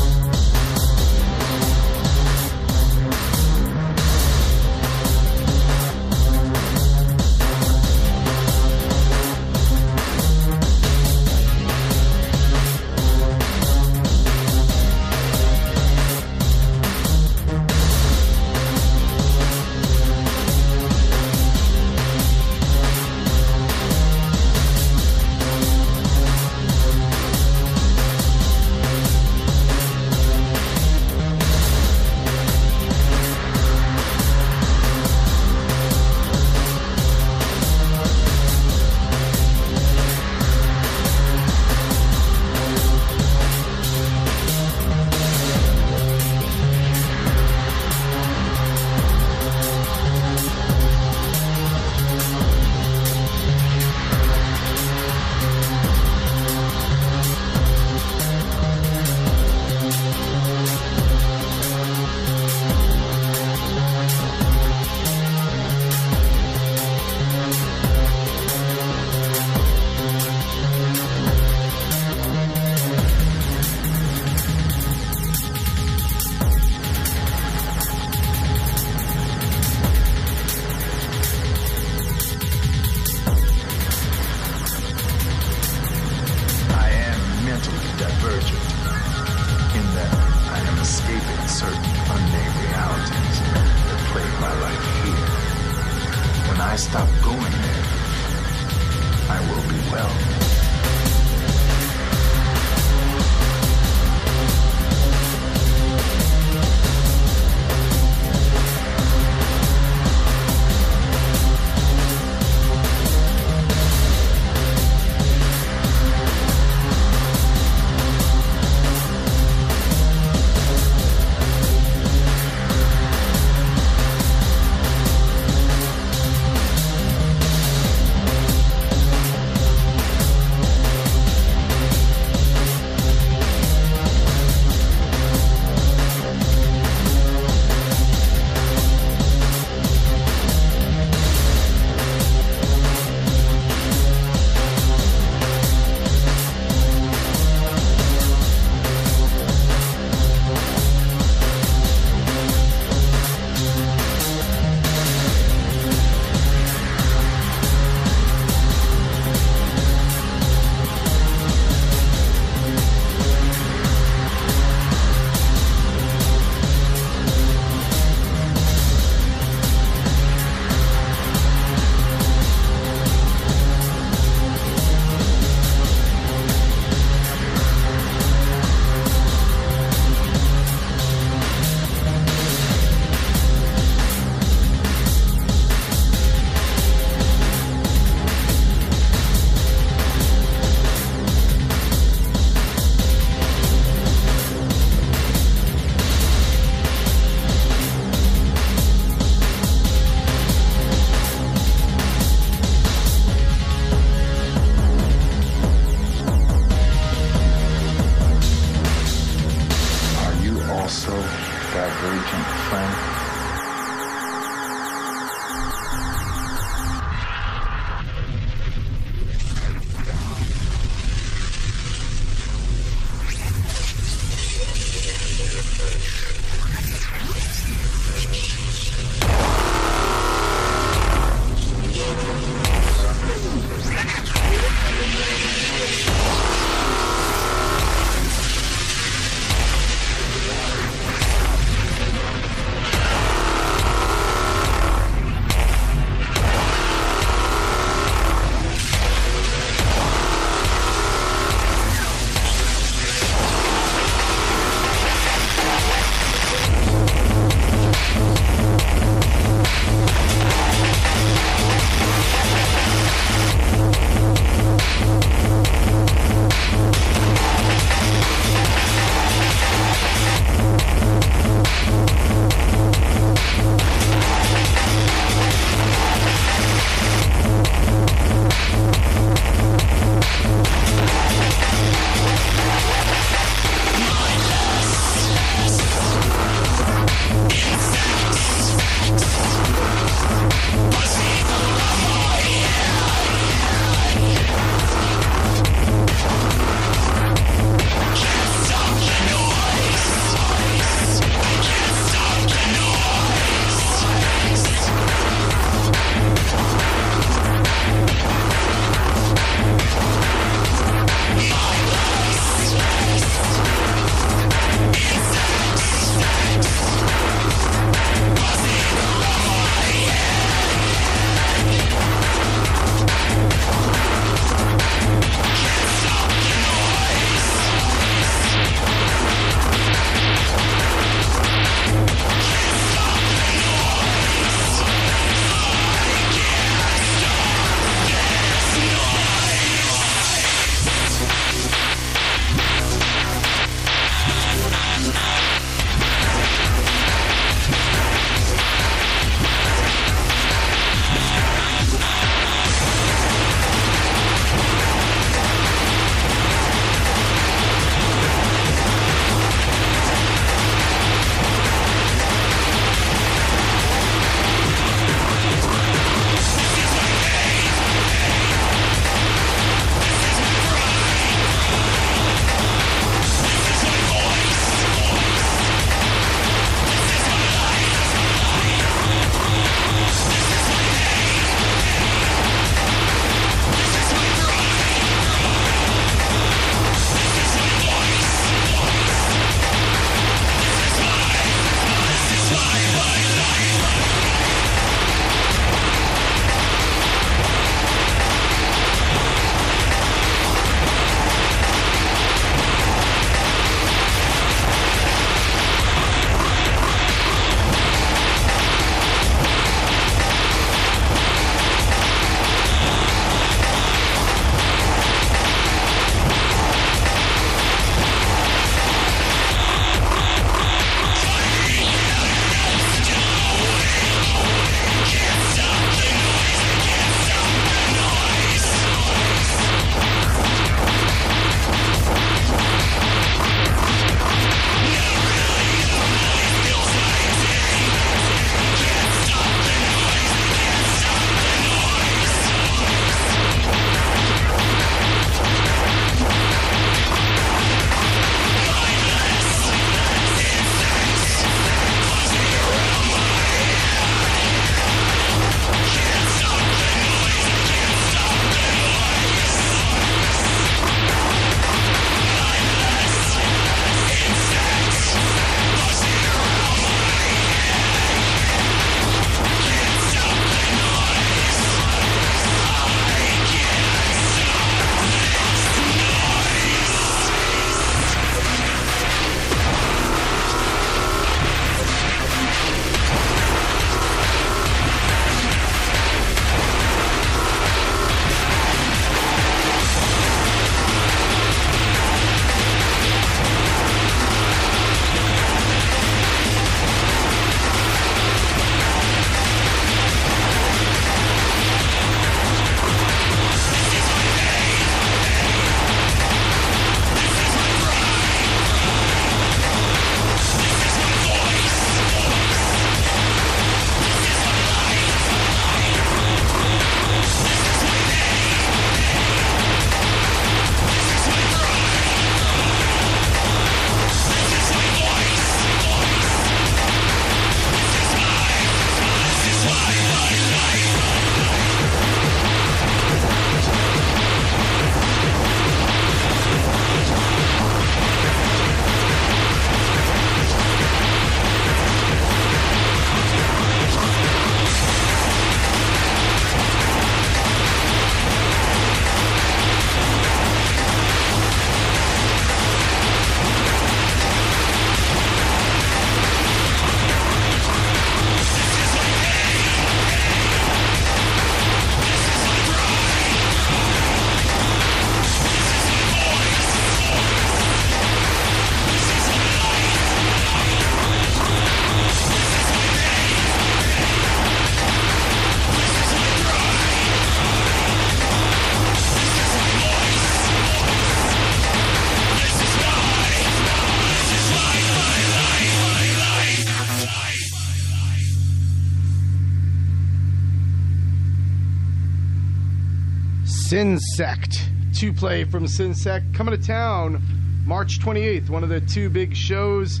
Sinsect. Two play from Sinsect coming to town March 28th. One of the two big shows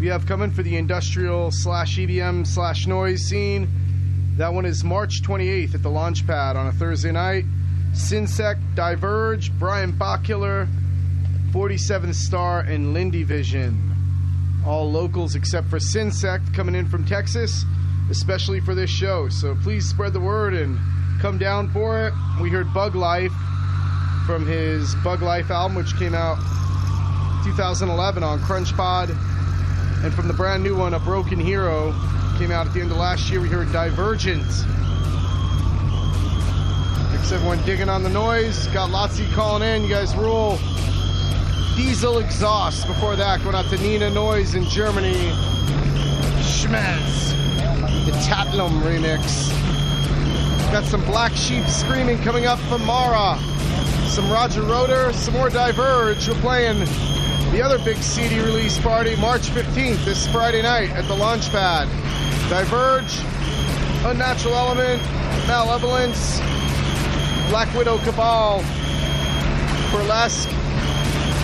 we have coming for the industrial slash EBM slash noise scene. That one is March 28th at the Launchpad on a Thursday night. Sinsect, Diverge, Brian Bachkiller, 47th Star, and Lindy Vision. All locals except for Sinsect coming in from Texas, especially for this show. So please spread the word and come down for it. We heard Bug Life from his Bug Life album, which came out 2011 on Crunch Pod. And from the brand new one, A Broken Hero, came out at the end of last year, we heard Divergent. Thanks everyone digging on the noise. Got lots of you calling in. You guys rule. Diesel Exhaust. Before that, going out to Nina Noise in Germany. Schmez. The Tatlum remix. Got some Black Sheep Screaming coming up from Mara. Some Roger Roder, some more Diverge. We're playing the other big CD release party March 15th, this Friday night at the Launchpad. Diverge, Unnatural Element, Malevolence, Black Widow Cabal, Burlesque,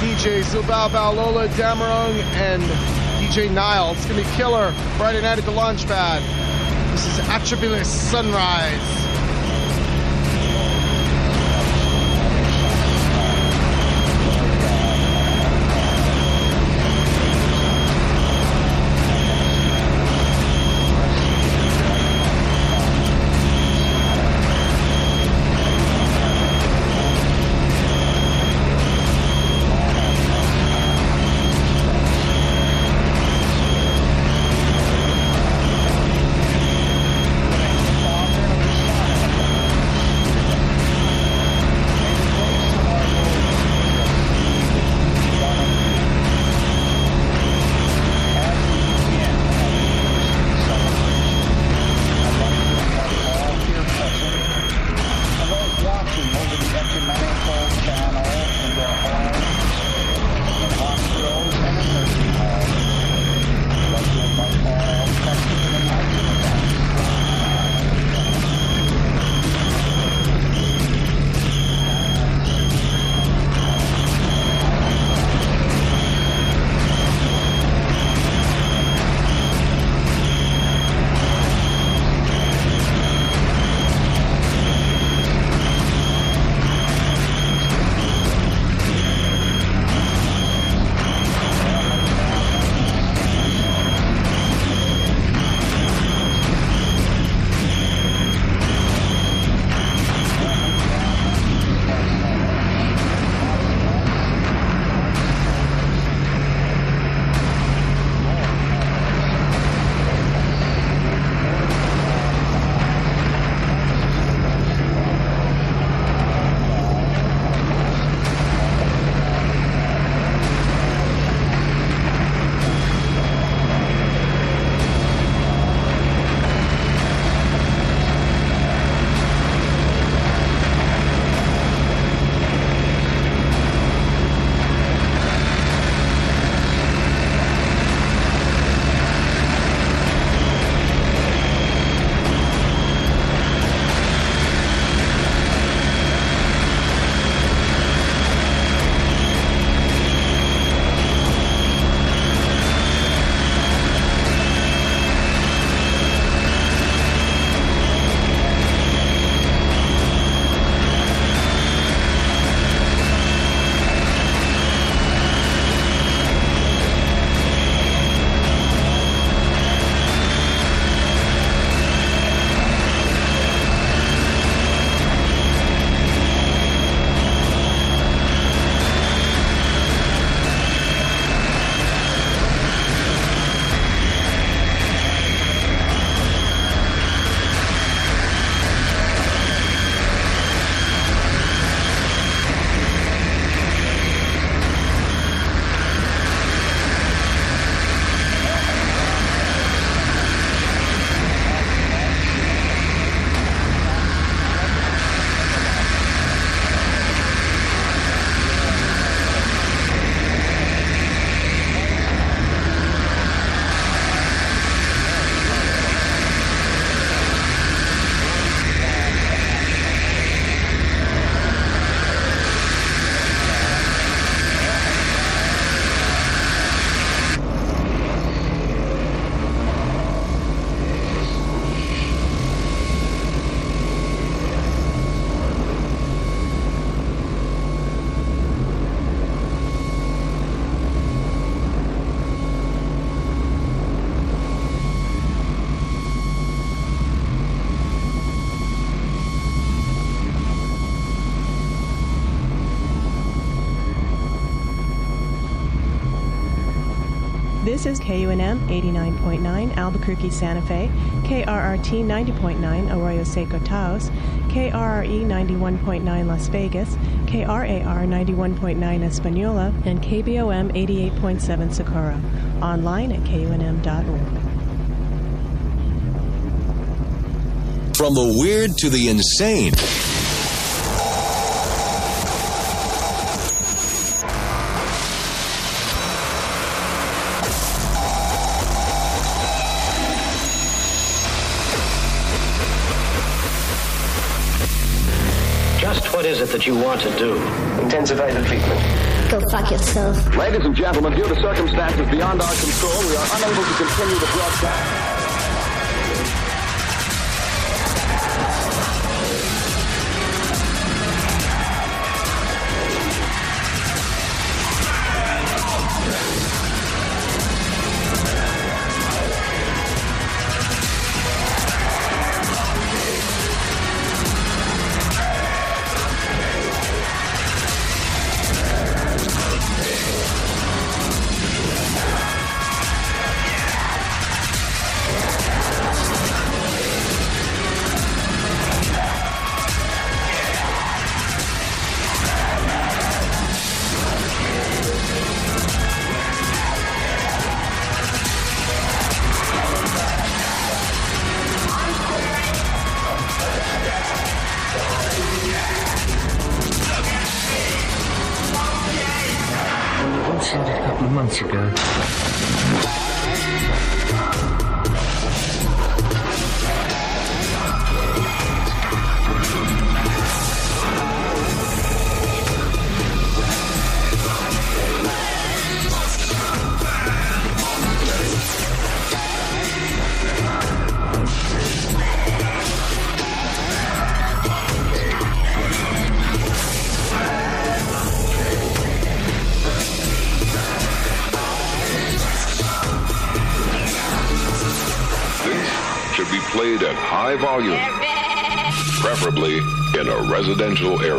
DJ Zubao Bao Lola Damarung, and DJ Nile. It's gonna be killer Friday night at the Launchpad. This is Atrabilis Sunrise. This is KUNM 89.9 Albuquerque, Santa Fe, KRRT 90.9 Arroyo Seco Taos, KRRE 91.9 Las Vegas, KRAR 91.9 Espanola, and KBOM 88.7 Socorro. Online at kunm.org. From the weird to the insane. What is it that you want to do? Intensify the treatment. Go fuck yourself. Ladies and gentlemen, due to circumstances beyond our control, we are unable to continue the broadcast. Residential area.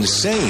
Insane.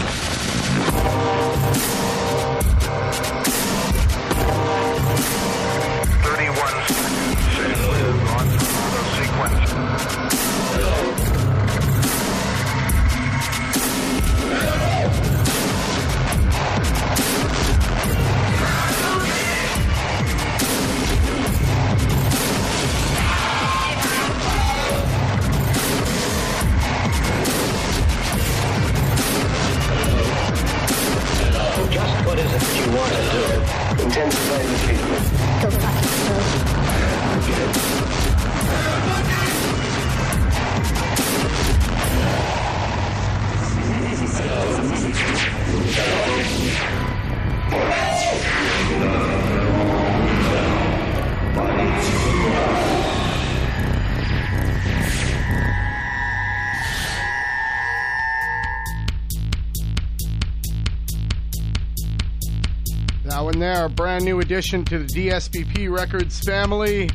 Brand new addition to the DSPP Records family.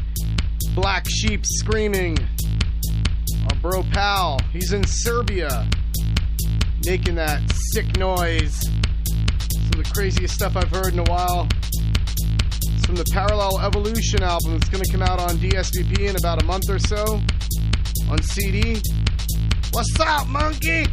Black Sheep Screaming. Our bro pal, he's in Serbia, making that sick noise. Some of the craziest stuff I've heard in a while. It's from the Parallel Evolution album that's going to come out on DSPP in about a month or so on CD. What's up, monkey?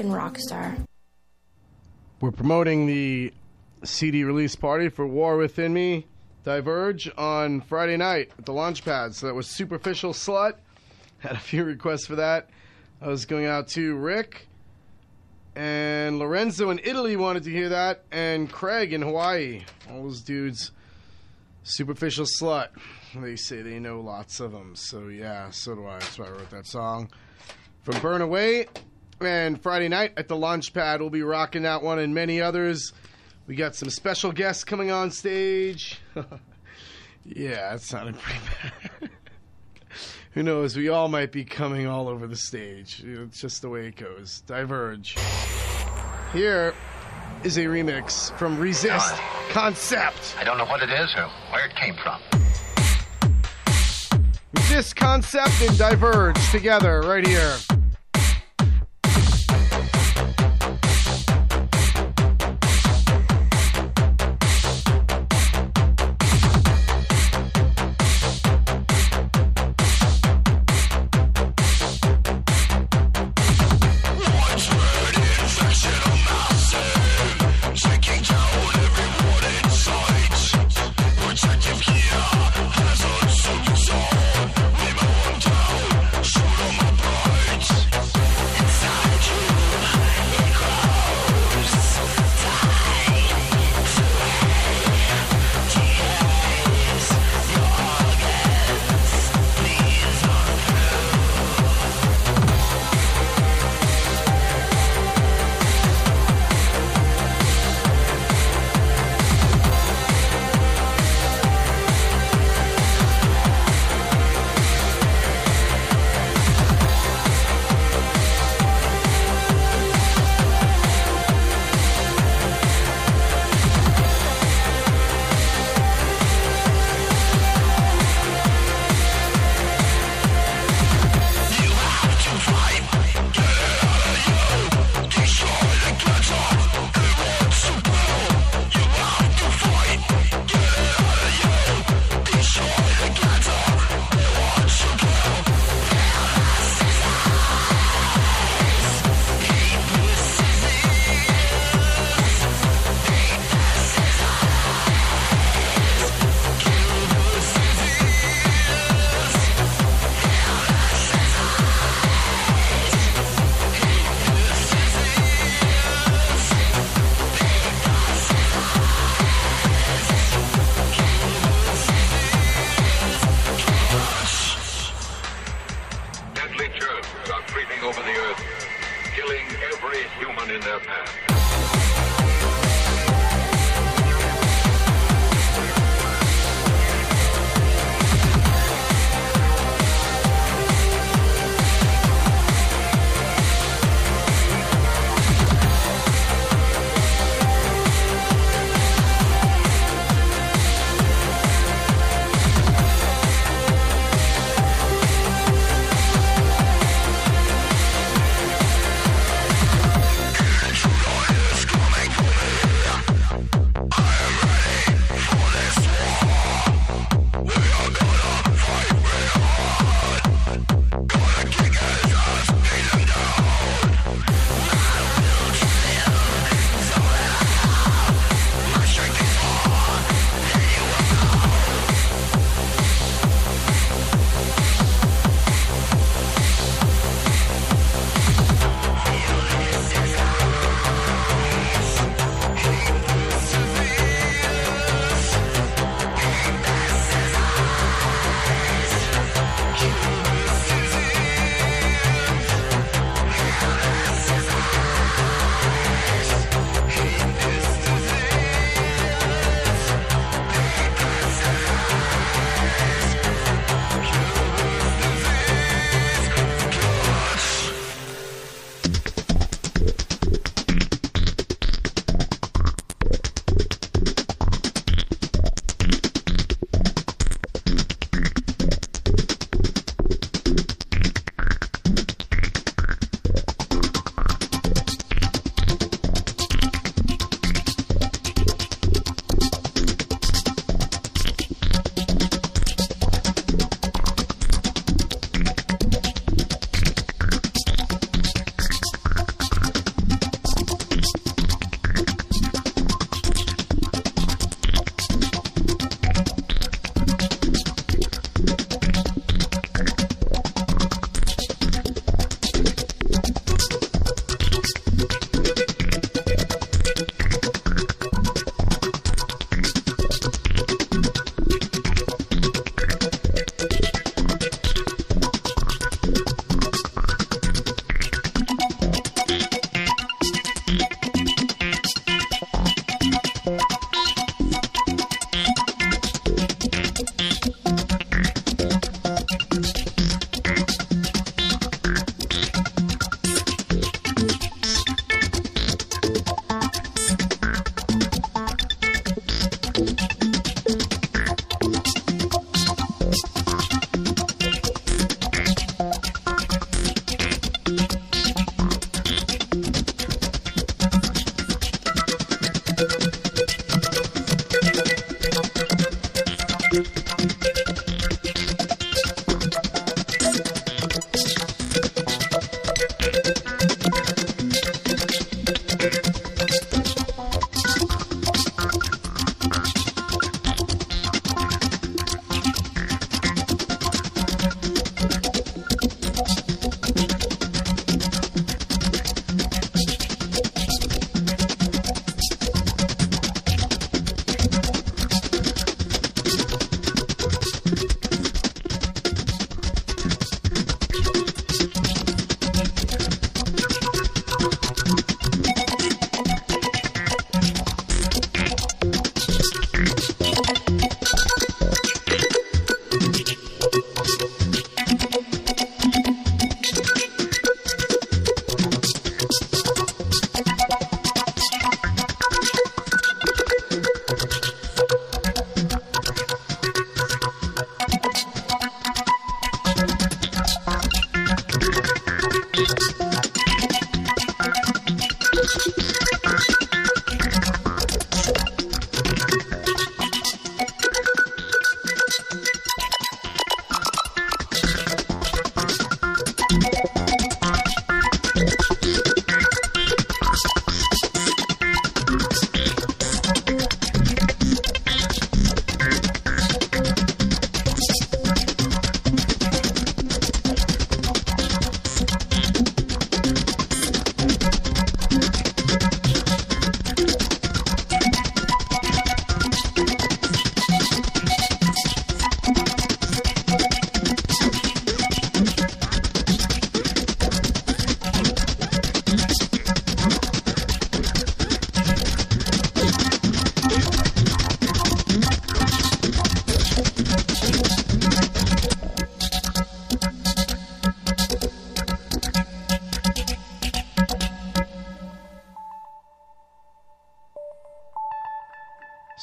Freaking rock star. We're promoting the CD release party for War Within Me Diverge on Friday night at the Launchpad. So that was Superficial Slut. Had a few requests for that. I was going out to Rick and Lorenzo in Italy wanted to hear that, and Craig in Hawaii. All those dudes, Superficial Slut. They say they know lots of them. So yeah, so do I. That's why I wrote that song. From Burn Away. And Friday night at the Launchpad, we'll be rocking that one and many others. We got some special guests coming on stage. yeah, that sounded pretty bad. Who knows? We all might be coming all over the stage. It's just the way it goes. Diverge. Here is a remix from Resist Concept. I don't know what it is or where it came from. Resist Concept and Diverge together right here.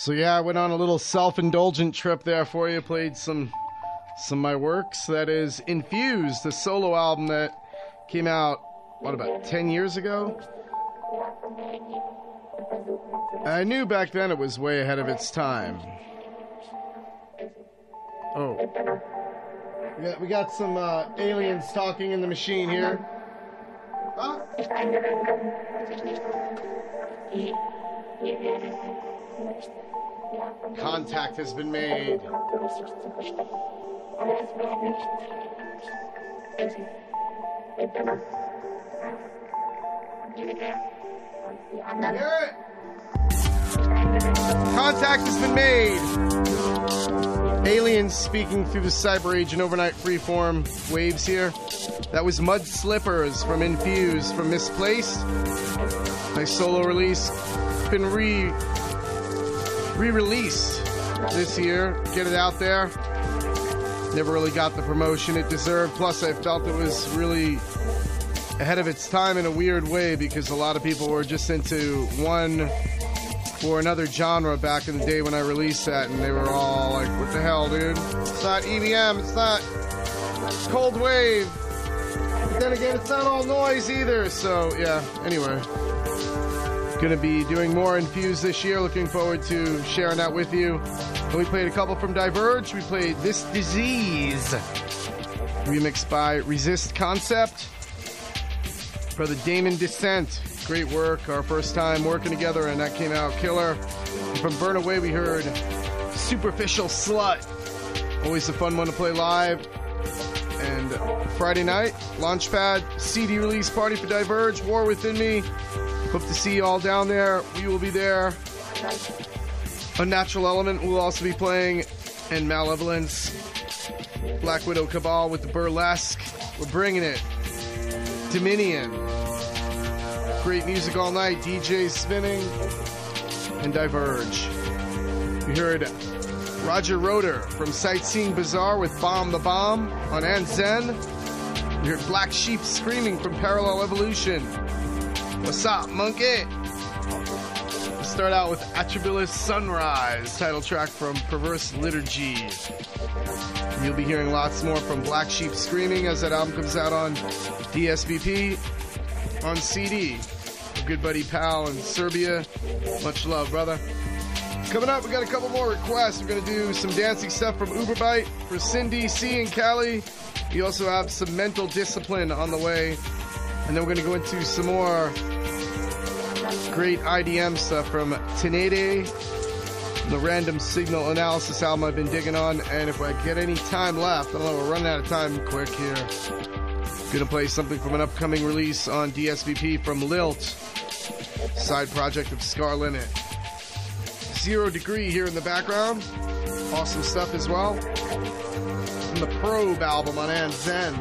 So yeah, I went on a little self-indulgent trip there for you. Played some some of my works. That is Infused, the solo album that came out what about ten years ago. I knew back then it was way ahead of its time. Oh, we got we got some uh, aliens talking in the machine here. Contact has been made. Contact has been made. Aliens speaking through the cyber age and overnight freeform waves here. That was Mud Slippers from Infuse from Misplaced. Nice solo release. Been re re-released this year. Get it out there. Never really got the promotion it deserved. Plus, I felt it was really ahead of its time in a weird way because a lot of people were just into one or another genre back in the day when I released that, and they were all like, "What the hell, dude? It's not EBM. It's not cold wave." But then again, it's not all noise either. So yeah. Anyway, gonna be doing more Infused this year. Looking forward to sharing that with you. And we played a couple from Diverge. We played This Disease, remixed by Resist Concept. Brother Damon Descent. Great work. Our first time working together, and that came out killer. And from Burn Away, we heard Superficial Slut. Always a fun one to play live. And Friday night, Launchpad, CD release party for Diverge, War Within Me. Hope to see you all down there. We will be there. Unnatural Element will also be playing, and Malevolence. Black Widow Cabal with the Burlesque. We're bringing it. Dominion. Great music all night, DJs spinning, and Diverge. We heard Roger Roder from Sightseeing Bazaar with Bomb the Bomb on Ant-Zen. We heard Black Sheep Screaming from Parallel Evolution. What's up, monkey? Let's start out with Atribulus Sunrise, title track from Perverse Liturgy. You'll be hearing lots more from Black Sheep Screaming as that album comes out on DSBP on CD. Good buddy Pal in Serbia. Much love, brother. Coming up, we got a couple more requests. We're going to do some dancing stuff from Uberbite for Cindy C and Cali. We also have some mental discipline on the way. And then we're going to go into some more great IDM stuff from Tineidae, the random signal analysis album I've been digging on. And if I get any time left, I don't know, we're running out of time quick here. Gonna play something from an upcoming release on DSVP from Lilt, side project of Scar Limit. Zero Degree here in the background. Awesome stuff as well. From the Probe album on Ant-Zen.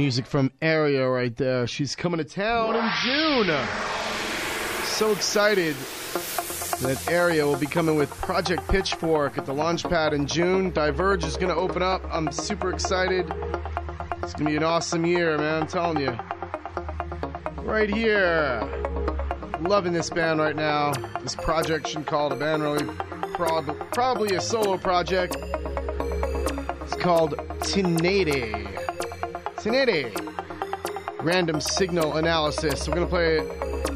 Music from Area right there. She's coming to town in June. So excited that Area will be coming with Project Pitchfork at the Launchpad in June. Diverge is going to open up. I'm super excited. It's going to be an awesome year, man. I'm telling you. Right here. Loving this band right now. This project should call it a band, really. Prob- probably a solo project. It's called Tineidae. Tineidae. Random signal analysis. We're going to play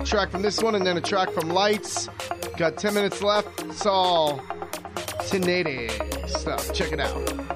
a track from this one and then a track from Lights. Got 10 minutes left. It's all Tineidae stuff. Check it out.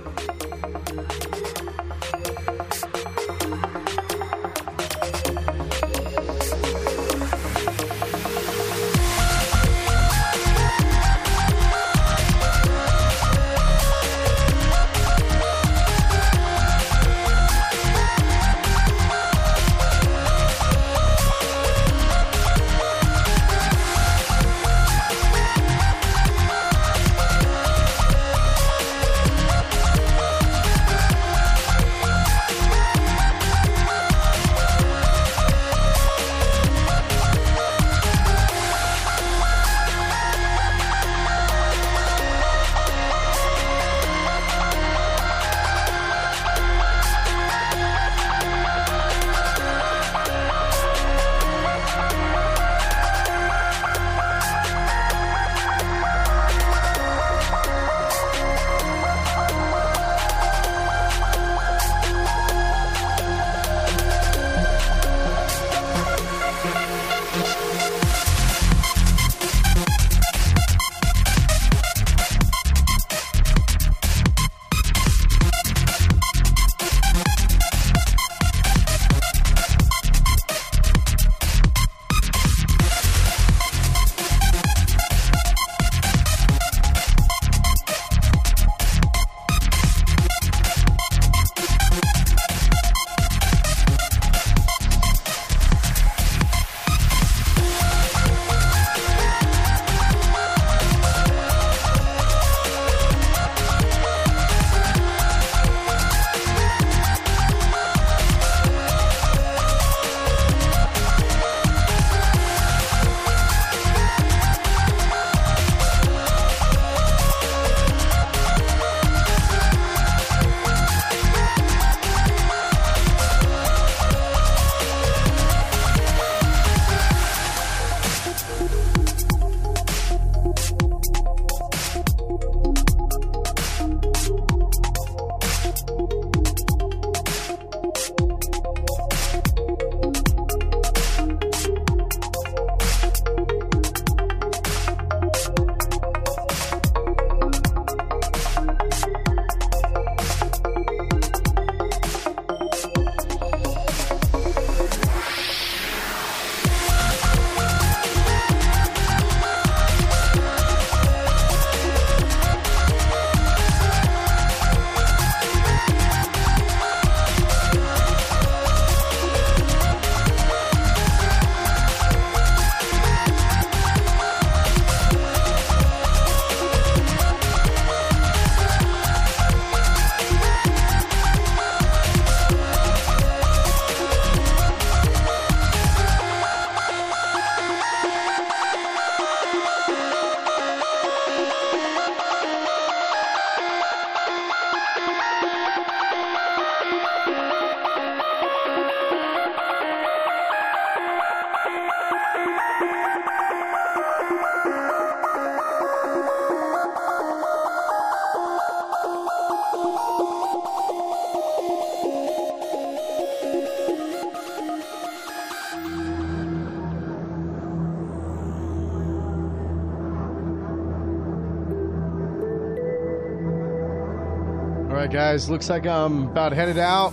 Guys. Looks like I'm about headed out.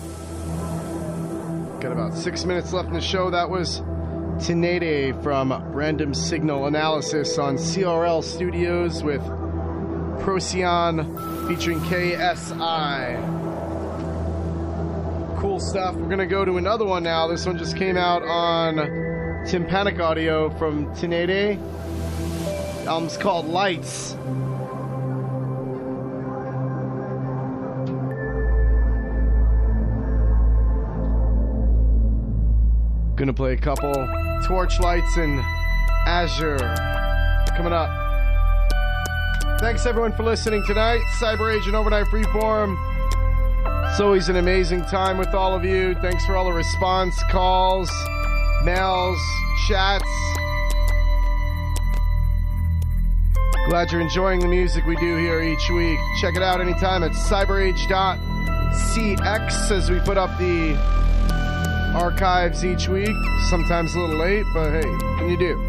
Got about six minutes left in the show. That was Tineidae from Random Signal Analysis on CRL Studios with Procyon featuring KSI. Cool stuff. We're gonna go to another one now. This one just came out on Tympanic Audio from Tineidae. Album's called Lights. Gonna play a couple Torchlights and Azure coming up. Thanks everyone for listening tonight. Cyber Agent Overnight Freeform. It's always an amazing time with all of you. Thanks for all the response calls, mails, chats. Glad you're enjoying the music we do here each week. Check it out anytime at cyberage.cx as we put up the archives each week. Sometimes a little late, but hey, can you do?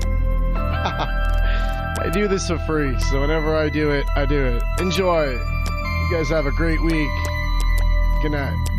I do this for free, so whenever I do it, I do it. Enjoy. You guys have a great week. Good night.